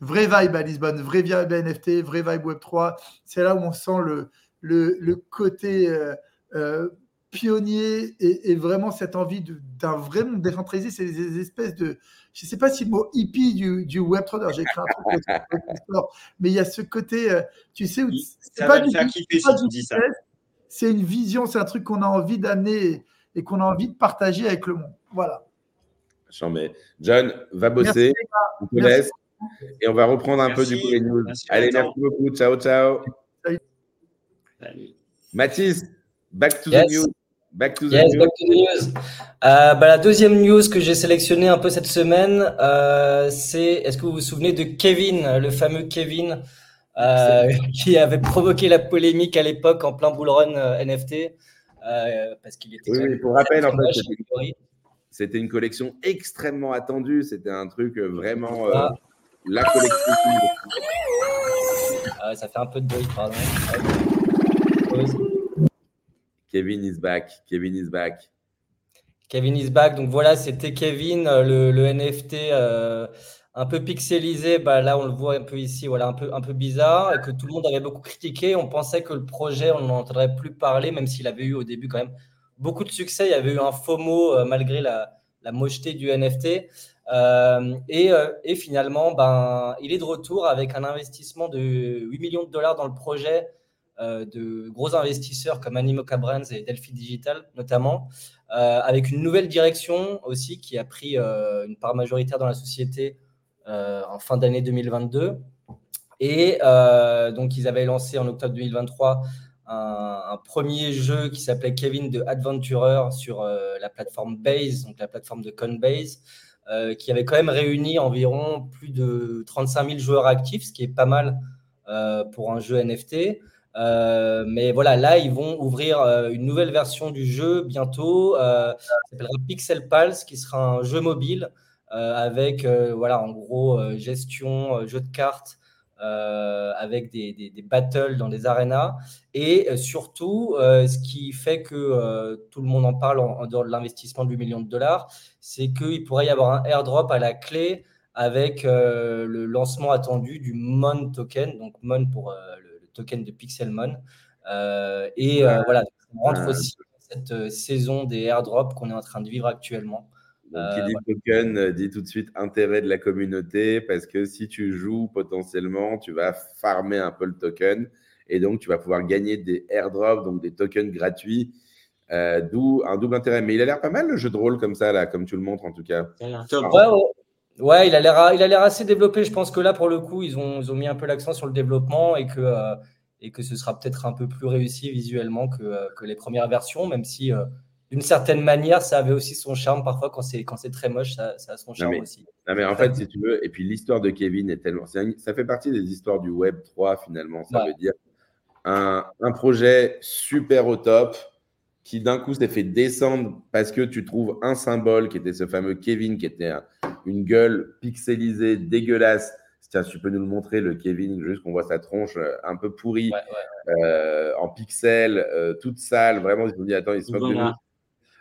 Vraie vibe à Lisbonne, vraie vibe NFT, vraie vibe Web3. C'est là où on sent le, le, le côté euh, euh, pionnier et, et, vraiment cette envie d'un vrai monde décentralisé. C'est des espèces de. Je ne sais pas si le mot hippie du, du Web3, j'ai écrit un truc, [LAUGHS] mais il y a ce côté, tu sais, où c'est pas, du, pas du ça c'est une vision, c'est un truc qu'on a envie d'amener et qu'on a envie de partager avec le monde. Voilà. Mais John, va bosser. on te laisse. Et on va reprendre un peu du coup les news. Allez, merci beaucoup. Ciao, ciao. Salut. Mathis, back to the news. Back to the news. Back to the news. Euh, bah, la deuxième news que j'ai sélectionnée un peu cette semaine, euh, c'est est-ce que vous vous souvenez de Kevin, le fameux Kevin, euh, qui avait provoqué la polémique à l'époque en plein bull run NFT parce qu'il était. Oui, pour rappel, en fait, c'était une collection extrêmement attendue. C'était un truc vraiment ah. la collection. Ah, ça fait un peu de bruit, pardon. Kevin is back. Kevin is back. Kevin is back. Donc voilà, c'était Kevin, euh, le, NFT euh, un peu pixelisé. Bah, là, on le voit un peu ici, voilà, un peu, un peu bizarre, et que tout le monde avait beaucoup critiqué. On pensait que le projet, on n'entendrait plus parler, même s'il avait eu au début quand même beaucoup de succès. Il y avait eu un FOMO euh, malgré la, mocheté du NFT. et, finalement, ben, il est de retour avec un investissement de 8 millions de dollars dans le projet de gros investisseurs comme Animoca Brands et Delphi Digital notamment, euh, avec une nouvelle direction aussi qui a pris euh, une part majoritaire dans la société en fin d'année 2022. Et donc, ils avaient lancé en octobre 2023 un, premier jeu qui s'appelait Kevin de Adventurer sur la plateforme Base, donc la plateforme de Coinbase, qui avait quand même réuni environ plus de 35 000 joueurs actifs, ce qui est pas mal pour un jeu NFT. Euh, mais voilà, là, ils vont ouvrir euh, une nouvelle version du jeu bientôt. Euh, s'appellera Pixel Pulse, qui sera un jeu mobile avec, voilà, en gros, gestion, jeu de cartes, avec des, des, battles dans des arénas. Et surtout, ce qui fait que tout le monde en parle en, dehors de l'investissement de 8 millions de dollars, c'est qu'il pourrait y avoir un airdrop à la clé avec le lancement attendu du MON token, donc MON pour le token de Pixelmon. Euh, et euh, voilà, on rentre aussi dans cette euh, saison des airdrops qu'on est en train de vivre actuellement. Donc, qui dit token dit tout de suite intérêt de la communauté parce que si tu joues potentiellement, tu vas farmer un peu le token et donc tu vas pouvoir gagner des airdrops, donc des tokens gratuits. D'où un double intérêt. Mais il a l'air pas mal le jeu de rôle comme ça, là, comme tu le montres en tout cas. Ouais, il a l'air, il a l'air assez développé. Je pense que là, pour le coup, ils ont, ils ont mis un peu l'accent sur le développement et que, euh, et que ce sera peut-être un peu plus réussi visuellement que, euh, que les premières versions, même si euh, d'une certaine manière, ça avait aussi son charme. Parfois, quand c'est, quand c'est très moche, ça, ça a son charme aussi. Non, mais en fait, si tu veux, et puis l'histoire de Kevin est tellement. ça fait partie des histoires du Web 3, finalement. Ça veut dire un, un projet super au top qui d'un coup s'est fait descendre parce que tu trouves un symbole qui était ce fameux Kevin, qui était une gueule pixelisée, dégueulasse. Tiens, tu peux nous le montrer, le Kevin, juste qu'on voit sa tronche euh, un peu pourrie, euh, en pixels, euh, toute sale. Vraiment, ils se dit, attends, ils se moquent de nous.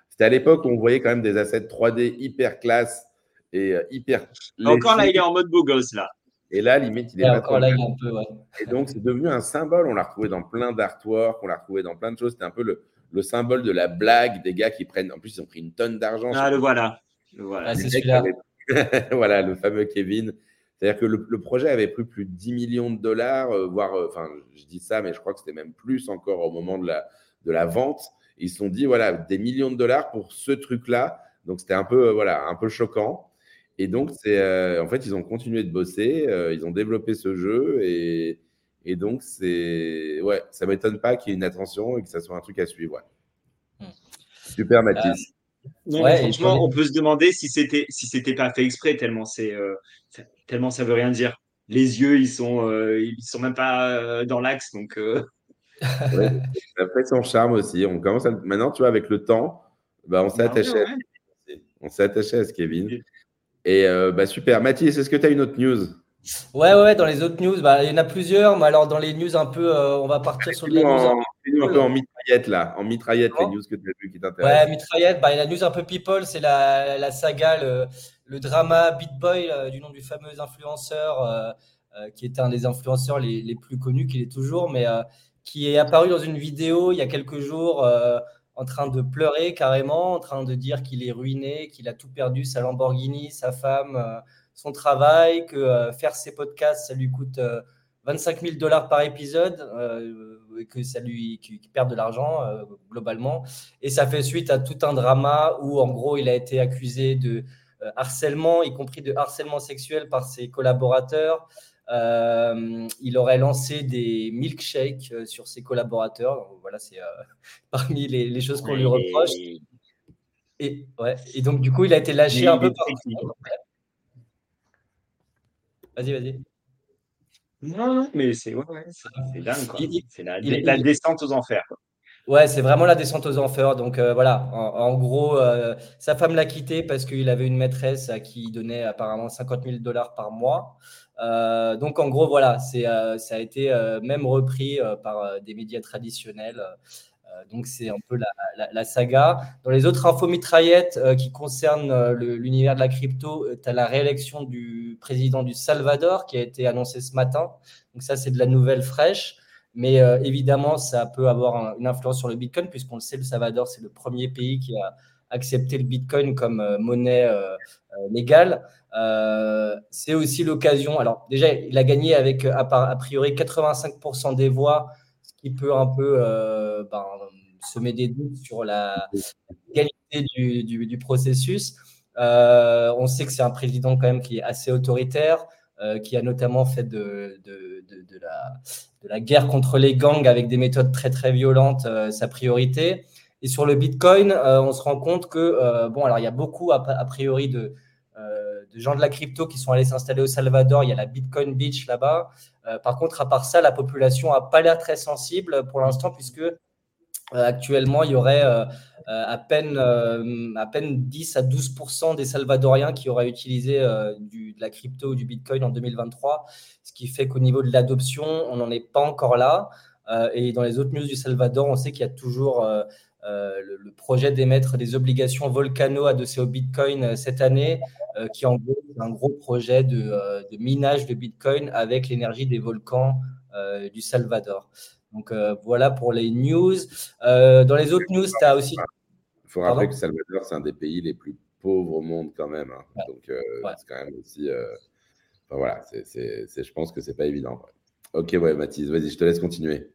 C'était à l'époque où on voyait quand même des assets 3D hyper classe et hyper. Encore là, il est en mode beau gosse, là. Et là, limite, il est pas trop. Là, il est un peu, Et donc, c'est devenu un symbole. On l'a retrouvé dans plein d'artworks, on l'a retrouvé dans plein de choses. C'était un peu le, le symbole de la blague des gars qui prennent. En plus, ils ont pris une tonne d'argent. Ah, le voilà. Le voilà. Ah, c'est celui-là. [LAUGHS] voilà, le fameux Kevin. C'est-à-dire que le, projet avait pris plus de 10 millions de dollars, euh, voire, euh, enfin, je dis ça, mais je crois que c'était même plus encore au moment de la, de la vente. ils se sont dit, voilà, des millions de dollars pour ce truc-là. Donc, c'était un peu, euh, voilà, un peu choquant. Et donc, c'est, en fait, ils ont continué de bosser, ils ont développé ce jeu et, et donc, c'est. Ouais, ça ne m'étonne pas qu'il y ait une attention et que ça soit un truc à suivre. Hmm. Super, Mathis. Euh, franchement, on peut se demander si c'était si c'était pas fait exprès tellement c'est euh, tellement ça veut rien dire. Les yeux, ils sont euh, ils sont même pas dans l'axe, donc. [LAUGHS] ouais, fait son charme aussi. On commence maintenant, tu vois, avec le temps, bah, on s'est attaché. À... On s'est attaché à ce Kevin. Et bah, super. Mathis, est-ce que tu as une autre news? Ouais, ouais, dans les autres news, bah, il y en a plusieurs, mais alors dans les news un peu, euh, on va partir sur les news. En, un peu en mitraillette là, en mitraillette, les news que tu as vu qui t'intéressent. Ouais, mitraillette, bah, la news un peu people, c'est la, la, saga, le, drama Beat Boy, euh, du nom du fameux influenceur, euh, qui est un des influenceurs les, les plus connus, qu'il est toujours, mais qui est apparu dans une vidéo il y a quelques jours en train de pleurer carrément, en train de dire qu'il est ruiné, qu'il a tout perdu, sa Lamborghini, sa femme son travail, que euh, faire ses podcasts, ça lui coûte 25 euh, 000 dollars par épisode, euh, et que ça lui perd de l'argent globalement. Et ça fait suite à tout un drama où, en gros, il a été accusé de harcèlement, y compris de harcèlement sexuel par ses collaborateurs. il aurait lancé des milkshakes sur ses collaborateurs. voilà, c'est [LAUGHS] parmi les, choses qu'on lui reproche. Et, ouais, et donc, du coup, il a été lâché un peu par. Vas-y, vas-y. Non, mais c'est ouais, dingue. C'est la, descente aux enfers. Ouais, c'est vraiment la descente aux enfers. Donc euh, voilà, en, gros, euh, sa femme l'a quitté parce qu'il avait une maîtresse à qui il donnait apparemment 50 000 dollars par mois. Euh, donc en gros, voilà, c'est ça a été même repris par des médias traditionnels. Donc c'est un peu la, saga. Dans les autres infos mitraillettes qui concernent l'univers de la crypto, tu as la réélection du président du Salvador qui a été annoncé ce matin. Donc ça, c'est de la nouvelle fraîche. Mais euh, évidemment, ça peut avoir une influence sur le Bitcoin, puisqu'on le sait, le Salvador, c'est le premier pays qui a accepté le Bitcoin comme euh, monnaie euh, légale. c'est aussi l'occasion. Alors, déjà, il a gagné avec a priori 85% des voix, peut un peu ben, semer des doutes sur la qualité du, processus. Euh, on sait que c'est un président quand même qui est assez autoritaire, euh, qui a notamment fait de, la, guerre contre les gangs avec des méthodes très très violentes euh, sa priorité. Et sur le Bitcoin, on se rend compte que, bon, alors il y a beaucoup a, priori de, gens de la crypto qui sont allés s'installer au Salvador. Il y a la Bitcoin Beach là-bas. par contre, à part ça, la population n'a pas l'air très sensible pour l'instant, puisque actuellement, il y aurait euh, à, peine, euh, à peine 10 à 12% des Salvadoriens qui auraient utilisé euh, de la crypto ou du Bitcoin en 2023, ce qui fait qu'au niveau de l'adoption, on n'en est pas encore là. et dans les autres news du Salvador, on sait qu'il y a toujours le, projet d'émettre des obligations volcano adossées au Bitcoin cette année, qui en gros est un gros projet de, de minage de Bitcoin avec l'énergie des volcans du Salvador. Donc voilà pour les news. dans les autres news, tu as aussi. Il faut rappeler que Salvador, c'est un des pays les plus pauvres au monde quand même. Hein. Donc, euh, c'est quand même aussi. Euh, voilà, je pense que c'est pas évident. Ok, ouais, Mathis, vas-y, je te laisse continuer.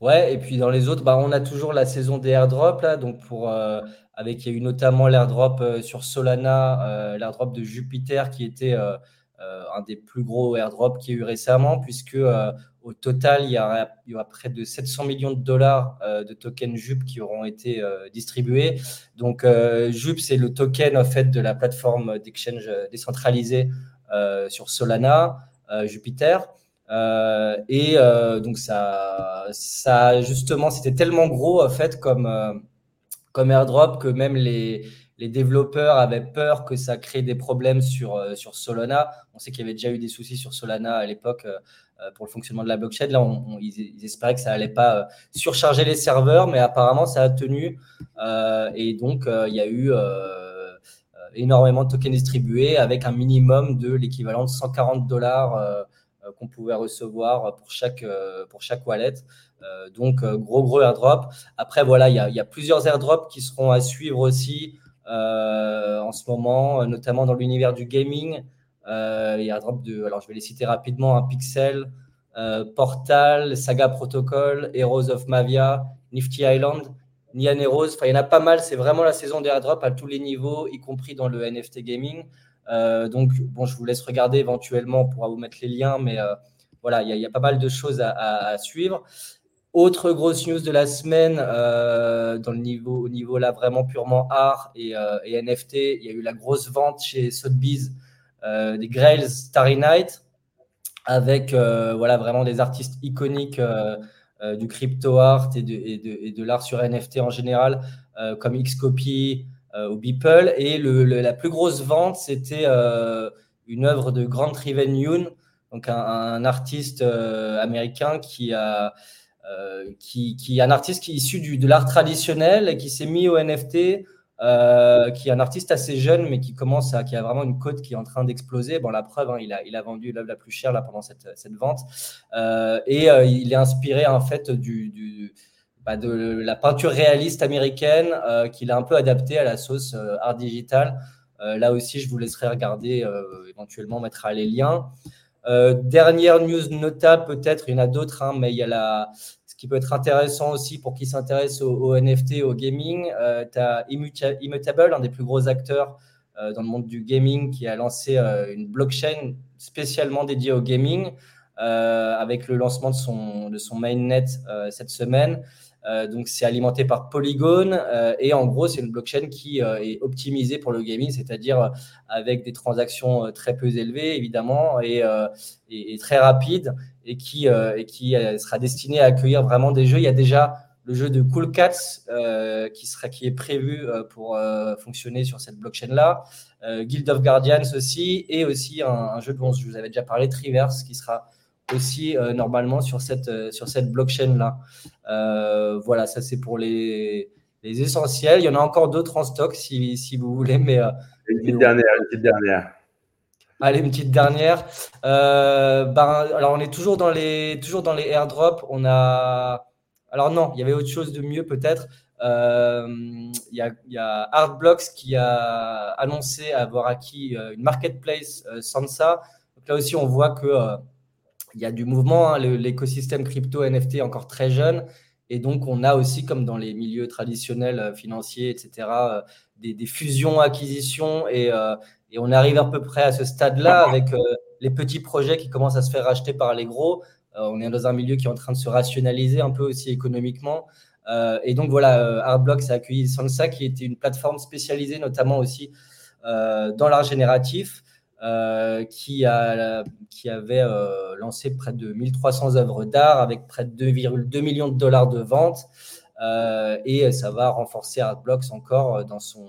Ouais, et puis dans les autres, bah, on a toujours la saison des airdrops là, donc pour euh, avec il y a eu notamment l'airdrop sur Solana, l'airdrop de Jupiter qui était un des plus gros airdrops qu'il y a eu récemment, puisque au total, il y, aura, près de 700 millions de dollars euh, de tokens JUP qui auront été euh, distribués. Donc, euh, JUP, c'est le token en fait, de la plateforme d'exchange décentralisée sur Solana, Jupiter. Et donc, ça, ça justement, c'était tellement gros en fait comme, comme airdrop que même les, les développeurs avaient peur que ça crée des problèmes sur, sur Solana. On sait qu'il y avait déjà eu des soucis sur Solana à l'époque euh, pour le fonctionnement de la blockchain. Là, ils, espéraient que ça n'allait pas euh, surcharger les serveurs, mais apparemment, ça a tenu. Euh, et donc, il y a eu énormément de tokens distribués avec un minimum de l'équivalent de 140 dollars qu'on pouvait recevoir pour chaque, pour chaque wallet. donc, gros, gros airdrop. Après, voilà, il y, a, plusieurs airdrops qui seront à suivre aussi en ce moment, notamment dans l'univers du gaming. Euh, il y a un drop de, alors je vais les citer rapidement, un Pixel, euh, Portal, Saga Protocol, Heroes of Mavia, Nifty Island, Nian Heroes. Enfin, il y en a pas mal. C'est vraiment la saison des airdrops à tous les niveaux, y compris dans le NFT gaming. Euh, donc, bon, je vous laisse regarder éventuellement. On pourra vous mettre les liens, mais voilà, il y, a pas mal de choses à, suivre. Autre grosse news de la semaine, dans le niveau, au niveau là vraiment purement art et, NFT, il y a eu la grosse vente chez Sotheby's euh, des Grails Starry Night, avec euh, voilà, vraiment des artistes iconiques euh, du crypto art et de, et de, l'art sur NFT en général, comme Xcopy ou Beeple. Et le, la plus grosse vente, c'était une œuvre de Grant Riven Yoon, donc un, artiste américain qui a qui, qui, est un artiste qui issu du, de l'art traditionnel et qui s'est mis au NFT euh, qui est un artiste assez jeune, mais qui commence à, qui a vraiment une cote qui est en train d'exploser. Bon, la preuve, hein, il, a, il a vendu l'œuvre la plus chère là pendant cette, cette vente, euh, et euh, il est inspiré en fait du bah, de la peinture réaliste américaine qu'il a un peu adapté à la sauce art digital. là aussi, je vous laisserai regarder, éventuellement, mettra les liens. dernière news notable, peut-être, il y en a d'autres, hein, mais il y a la, qui peut être intéressant aussi pour qui s'intéresse au, NFT, au gaming. Euh, tu as Immutable, un des plus gros acteurs euh, dans le monde du gaming, qui a lancé euh, une blockchain spécialement dédié au gaming, avec le lancement de son mainnet cette semaine. Euh, donc, c'est alimenté par Polygon euh, et en gros, c'est une blockchain qui euh, est optimisée pour le gaming, c'est-à-dire avec des transactions très peu élevées, évidemment, et, très rapides, et qui, sera destinée à accueillir vraiment des jeux. Il y a déjà le jeu de Cool Cats qui est prévu pour fonctionner sur cette blockchain-là. Guild of Guardians aussi, et aussi un, un, jeu dont je vous avais déjà parlé, Triverse, qui sera aussi euh, normalement sur cette, euh, sur cette blockchain-là. Euh, voilà, ça c'est pour les, les, essentiels. Il y en a encore d'autres en stock si, si vous voulez. Mais, une petite dernière, une petite dernière. Allez, une petite dernière. ben, alors, on est toujours dans les, toujours dans les airdrops. On a. Alors, non, il y avait autre chose de mieux peut-être. Il y, a, y, a Artblocks qui a annoncé avoir acquis une marketplace Sansa. Donc là aussi, on voit que il y a du mouvement. Hein, l'écosystème crypto NFT est encore très jeune. Et donc, on a aussi, comme dans les milieux traditionnels euh, financiers, etc., euh, des, fusions, acquisitions. Euh, et, on arrive à peu près à ce stade-là avec les petits projets qui commencent à se faire racheter par les gros. on est dans un milieu qui est en train de se rationaliser un peu aussi économiquement. et donc, voilà, Artblocks a accueilli Sansa, qui était une plateforme spécialisée notamment aussi dans l'art génératif. Euh, qui, a, qui avait euh, lancé près de 1300 œuvres d'art avec près de 2,2 millions de dollars de ventes. Euh, et ça va renforcer Artblocks encore dans son,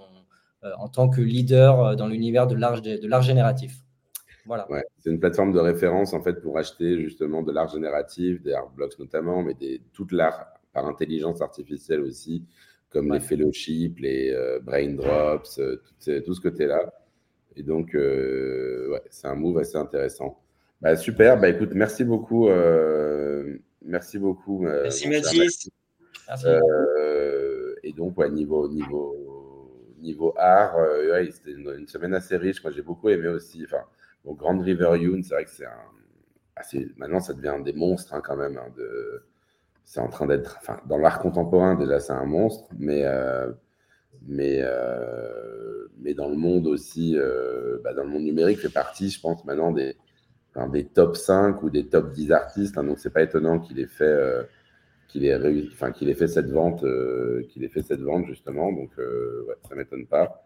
en tant que leader dans l'univers de l'art, de génératif. Voilà. c'est une plateforme de référence en fait pour acheter justement de l'art génératif, des Artblocks notamment, mais des, toute l'art par intelligence artificielle aussi, comme les fellowships, les brain drops, tout, tout ce côté-là. Et donc, euh, ouais, c'est un move assez intéressant. Bah, super. Bah, écoute, merci beaucoup. Euh, merci beaucoup. Euh, merci Mathis. Merci. et donc, ouais, niveau, niveau, niveau art, ouais, c'était une, semaine assez riche. Moi, j'ai beaucoup aimé aussi. Enfin, bon, Grand River Yoon, c'est vrai que c'est un. Assez, maintenant, ça devient des monstres hein, quand même. Hein, de, c'est en train d'être. Enfin, dans l'art contemporain, déjà, c'est un monstre. Mais mais, euh, mais dans le monde aussi, euh, bah, dans le monde numérique, fait partie, je pense, maintenant des, des top 5 ou des top 10 artistes. Hein, donc, c'est pas étonnant qu'il ait fait. Euh, qu'il ait, réussi, enfin, qu'il ait fait cette vente, qu'il ait fait cette vente justement, donc ouais, ça m'étonne pas.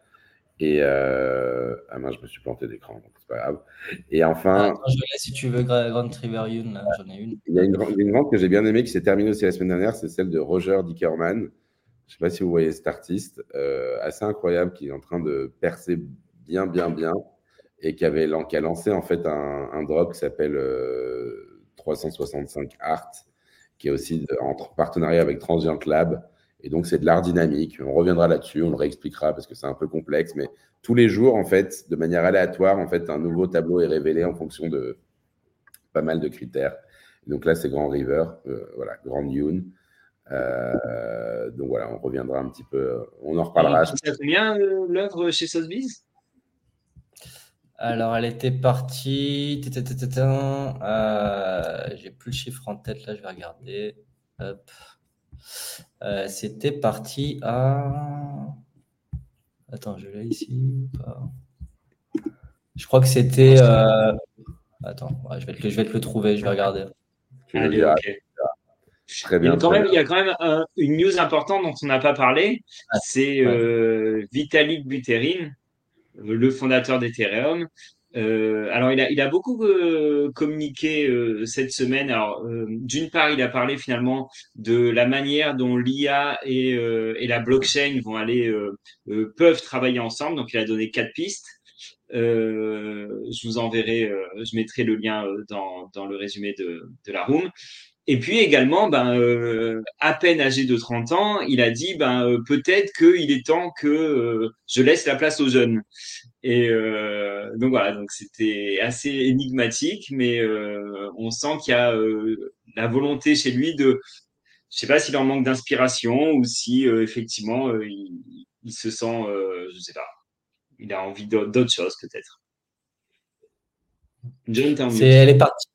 Et ah mince, je me suis planté d'écran, donc c'est pas grave. Et enfin, je laisse si tu veux Grand Triverion, j'en ai une. Il y a une, une vente que j'ai bien aimée qui s'est terminée aussi la semaine dernière, c'est celle de Roger Dickerman. Je ne sais pas si vous voyez cet artiste, euh, assez incroyable, qui est en train de percer bien, bien, bien, et qui, avait, a lancé en fait un, drop qui s'appelle 365 euh, Art, qui est aussi en partenariat avec Transient Lab. Et donc, c'est de l'art dynamique. On reviendra là-dessus, on le réexpliquera parce que c'est un peu complexe, mais tous les jours, en fait, de manière aléatoire, en fait, un nouveau tableau est révélé en fonction de pas mal de critères. donc là, c'est Grand River, euh, voilà, Grand Dune. Euh, donc voilà, on reviendra un petit peu, on en reparlera. Ça combien euh, l'œuvre chez Sotheby's? Alors, elle était partie. Euh, J'ai plus le chiffre en tête, là, je vais regarder. Euh, c'était parti à. Attends, je l'ai ici. Je crois que c'était. Attends, je, vais te, je, vais te, le trouver, je vais regarder. Allez, ok. Très bien. Il y a quand même, il y a quand même une news importante dont on n'a pas parlé. c'est euh, Vitalik Buterin, le fondateur d'Ethereum. Euh, alors, il a, il a beaucoup euh, communiqué euh, cette semaine. Alors, euh, d'une part, il a parlé finalement de la manière dont l'IA et, et, la blockchain vont aller peuvent travailler ensemble. Donc, il a donné quatre pistes. je vous enverrai, je mettrai le lien dans, dans le résumé de, de la room. Et puis également, ben, euh, à peine âgé de 30 ans, il a dit ben, euh, peut-être qu'il est temps que euh, je laisse la place aux jeunes. Et donc voilà, donc c'était assez énigmatique, mais on sent qu'il y a la volonté chez lui de, je sais pas s'il en manque d'inspiration ou si effectivement il, se sent, je sais pas, il a envie d'autre chose peut-être. John, elle est partie.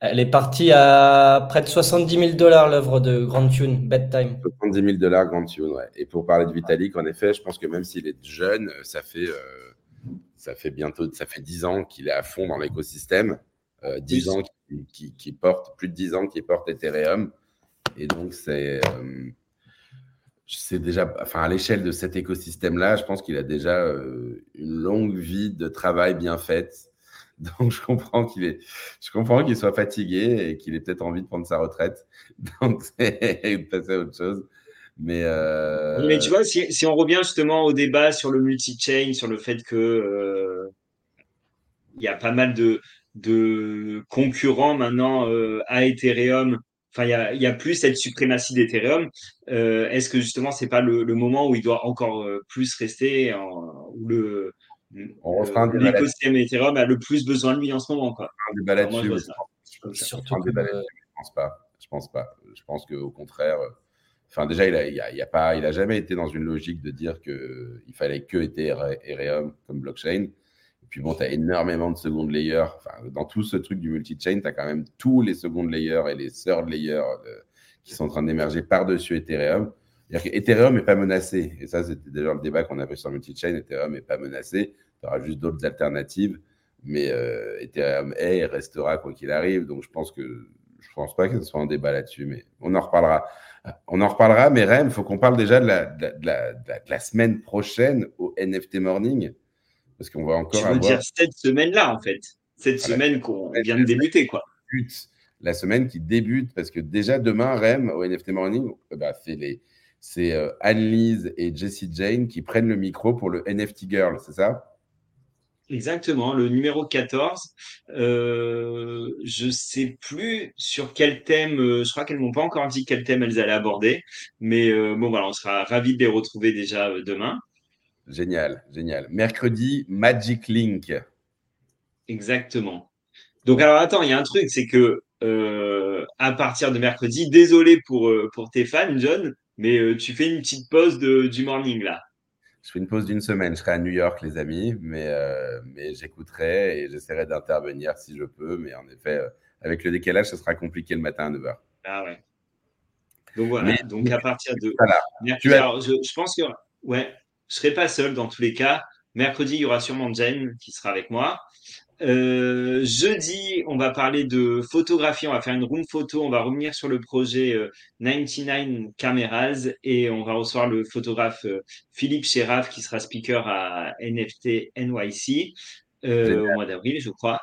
Elle est partie à près de 70 000 dollars l'œuvre de Grand Tune, Bedtime. 70 000 dollars Grand Tune, ouais. Et pour parler de Vitalik, en effet, je pense que même s'il est jeune, ça fait, euh, ça fait bientôt, ça fait 10 ans qu'il est à fond dans l'écosystème. 10 ans qui, porte, plus de 10 ans qu'il porte Ethereum. Et donc, c'est c'est déjà, enfin, à l'échelle de cet écosystème-là, je pense qu'il a déjà une longue vie de travail bien faite. [LAUGHS] Donc, je comprends qu'il est, je comprends qu'il soit fatigué et qu'il ait peut-être envie de prendre sa retraite. [LAUGHS] Donc, de passer à autre chose. Mais, euh... Mais tu vois, si, si, on revient justement au débat sur le multi-chain, sur le fait que euh, y a pas mal de, de concurrents maintenant euh, à Ethereum. Enfin, il y a, a, plus cette suprématie d'Ethereum. Est-ce que justement, c'est pas le, moment où il doit encore plus rester, le l'écosystème Ethereum a le plus besoin de lui en ce moment, quoi. Un débat là-dessus. Surtout. Je pense pas. Je pense pas. Je pense qu'au contraire. Enfin, déjà, il a, il a, il a pas, il a jamais été dans une logique de dire que il fallait que Ethereum comme blockchain. Et puis bon, tu as énormément de second layers. Enfin, dans tout ce truc du multi-chain, tu as quand même tous les second layers et les third layers qui sont en train d'émerger par-dessus Ethereum. C'est-à-dire qu'Ethereum n'est pas menacé. Et ça, c'était déjà le débat qu'on avait sur multi-chain. Ethereum n'est pas menacé. Tu auras juste d'autres alternatives. Mais euh, Ethereum est et restera quoi qu'il arrive. Donc, je pense que je pense pas que ce soit un débat là-dessus, mais on en reparlera. On en reparlera, mais Rem, il faut qu'on parle déjà de la, de, la, de la, semaine prochaine au NFT Morning. Parce qu'on va encore. Tu veux dire cette semaine-là, en fait. Cette semaine qu'on vient de débuter, quoi. La semaine qui débute, parce que déjà demain, Rem, au NFT Morning, bah, c'est les. C'est euh, Anne-Lise et Jessie Jane qui prennent le micro pour le NFT Girl, c'est ça? Exactement, le numéro 14. Euh, je sais plus sur quel thème, euh, je crois qu'elles m'ont pas encore dit quel thème elles allaient aborder, mais euh, bon voilà, on sera ravis de les retrouver déjà euh, demain. Génial, génial. Mercredi, Magic Link. Exactement. Donc alors attends, il y a un truc, c'est que à partir de mercredi, désolé pour pour tes fans, John, mais tu fais une petite pause de, du morning là je fais une pause d'une semaine. Je serai à New York, les amis, mais, euh, mais j'écouterai et j'essaierai d'intervenir si je peux. Mais en effet, euh, avec le décalage, ce sera compliqué le matin à 9h. Ah ouais. Donc voilà. Donc à partir de. Voilà. je, pense que ouais, je serai pas seul dans tous les cas. Mercredi, il y aura sûrement Jen qui sera avec moi. Euh, jeudi, on va parler de photographie. On va faire une room photo. On va revenir sur le projet 99 euh, Cameras et on va recevoir le photographe euh, Philippe Chéraf qui sera speaker à NFT NYC au mois d'avril, je crois.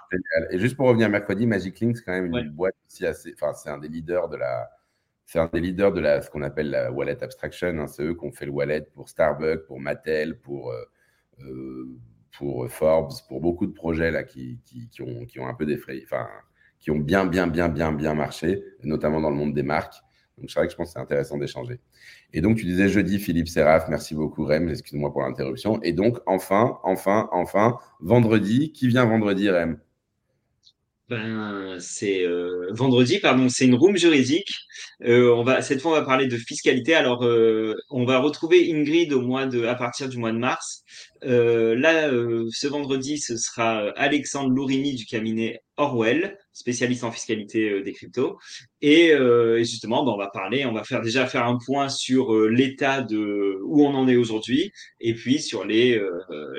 Et juste pour revenir mercredi, Magic Link, c'est quand même une boîte aussi assez. Enfin, c'est un des leaders de la. C'est un des leaders de la, ce qu'on appelle la wallet abstraction. Hein. C'est eux qui ont fait le wallet pour Starbucks, pour Mattel, pour pour Forbes, pour beaucoup de projets là, qui, ont, qui ont un peu défrayé, enfin, qui ont bien, bien, bien, bien, bien marché, notamment dans le monde des marques. Donc, c'est vrai que je pense que c'est intéressant d'échanger. Et donc, tu disais jeudi, Philippe Seraf, merci beaucoup, Rem, excuse-moi pour l'interruption. Et donc, enfin, enfin, enfin, vendredi, qui vient vendredi, Rem? Ben, c'est euh, vendredi, pardon, c'est une room juridique. Euh, on va cette fois on va parler de fiscalité. Alors euh, on va retrouver Ingrid au mois de à partir du mois de mars. Euh, là, euh, ce vendredi, ce sera Alexandre Lourini du cabinet Orwell, spécialiste en fiscalité euh, des cryptos. Et, justement, ben, on va parler, on va faire déjà faire un point sur l'état de où on en est aujourd'hui, et puis sur les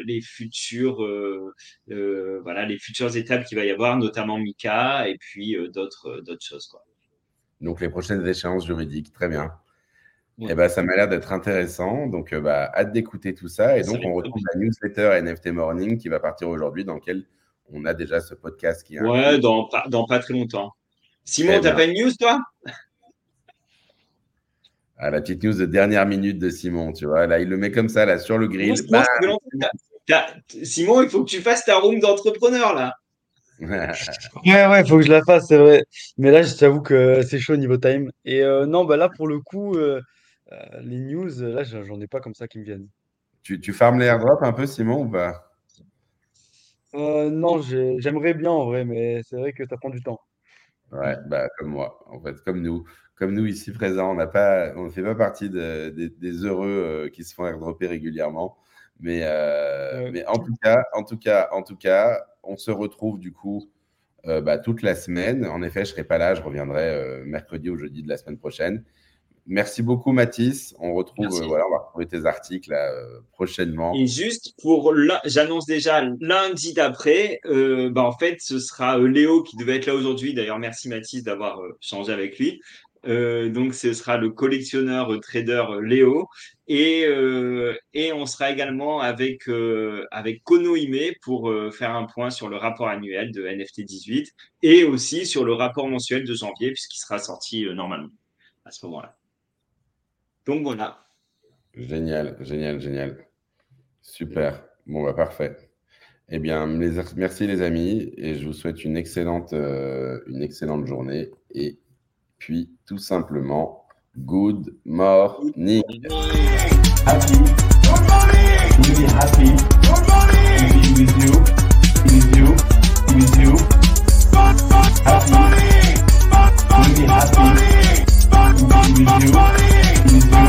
les futures voilà les futures étapes qu'il va y avoir, notamment Mika, et puis d'autres d'autres choses. Donc les prochaines échéances juridiques, très bien. Eh ben, ça m'a l'air d'être intéressant. Donc, euh, bah, hâte d'écouter tout ça. Et donc, on retrouve la newsletter NFT Morning qui va partir aujourd'hui, dans lequel on a déjà ce podcast qui est. Ouais, dans pas, dans pas très longtemps. Simon, eh t'as ben. pas une news, toi? Ah, La petite news de dernière minute de Simon, tu vois. Là, il le met comme ça, là, sur le grill. Simon, il faut que tu fasses ta room d'entrepreneur, là. [LAUGHS] ouais, ouais, il faut que je la fasse, c'est vrai. Mais là, je t'avoue que c'est chaud au niveau time. Et euh, non, bah là, pour le coup, euh, euh, les news, là, j'en ai pas comme ça qui me viennent. Tu, tu farmes les airdrops un peu, Simon, ou pas? Euh, Non, j'aimerais bien en vrai, mais c'est vrai que ça prend du temps. Ouais, bah, comme moi, en fait, comme nous. Comme nous ici présents, on n'a pas, on ne fait pas partie de, des heureux euh, qui se font airdropper régulièrement. Mais, mais en tout cas, en tout cas, en tout cas, on se retrouve du coup bah, toute la semaine. En effet, je serai pas là, je reviendrai mercredi ou jeudi de la semaine prochaine. Merci beaucoup, Mathis. On retrouve, voilà, on va retrouver tes articles prochainement. Et juste pour, j'annonce déjà lundi d'après, bah, en fait, ce sera Léo qui devait être là aujourd'hui. D'ailleurs, merci Mathis d'avoir changé avec lui. Euh, donc, ce sera le collectionneur euh, trader euh, Léo. Et, et on sera également avec, avec Kono Ime pour faire un point sur le rapport annuel de NFT 18 et aussi sur le rapport mensuel de janvier, puisqu'il sera sorti normalement à ce moment-là. Donc voilà. Génial, génial, génial. Super. Bon, bah parfait. Eh bien, merci les amis et je vous souhaite une excellente, une excellente journée. Et puis, tout simplement, good morning. Bye.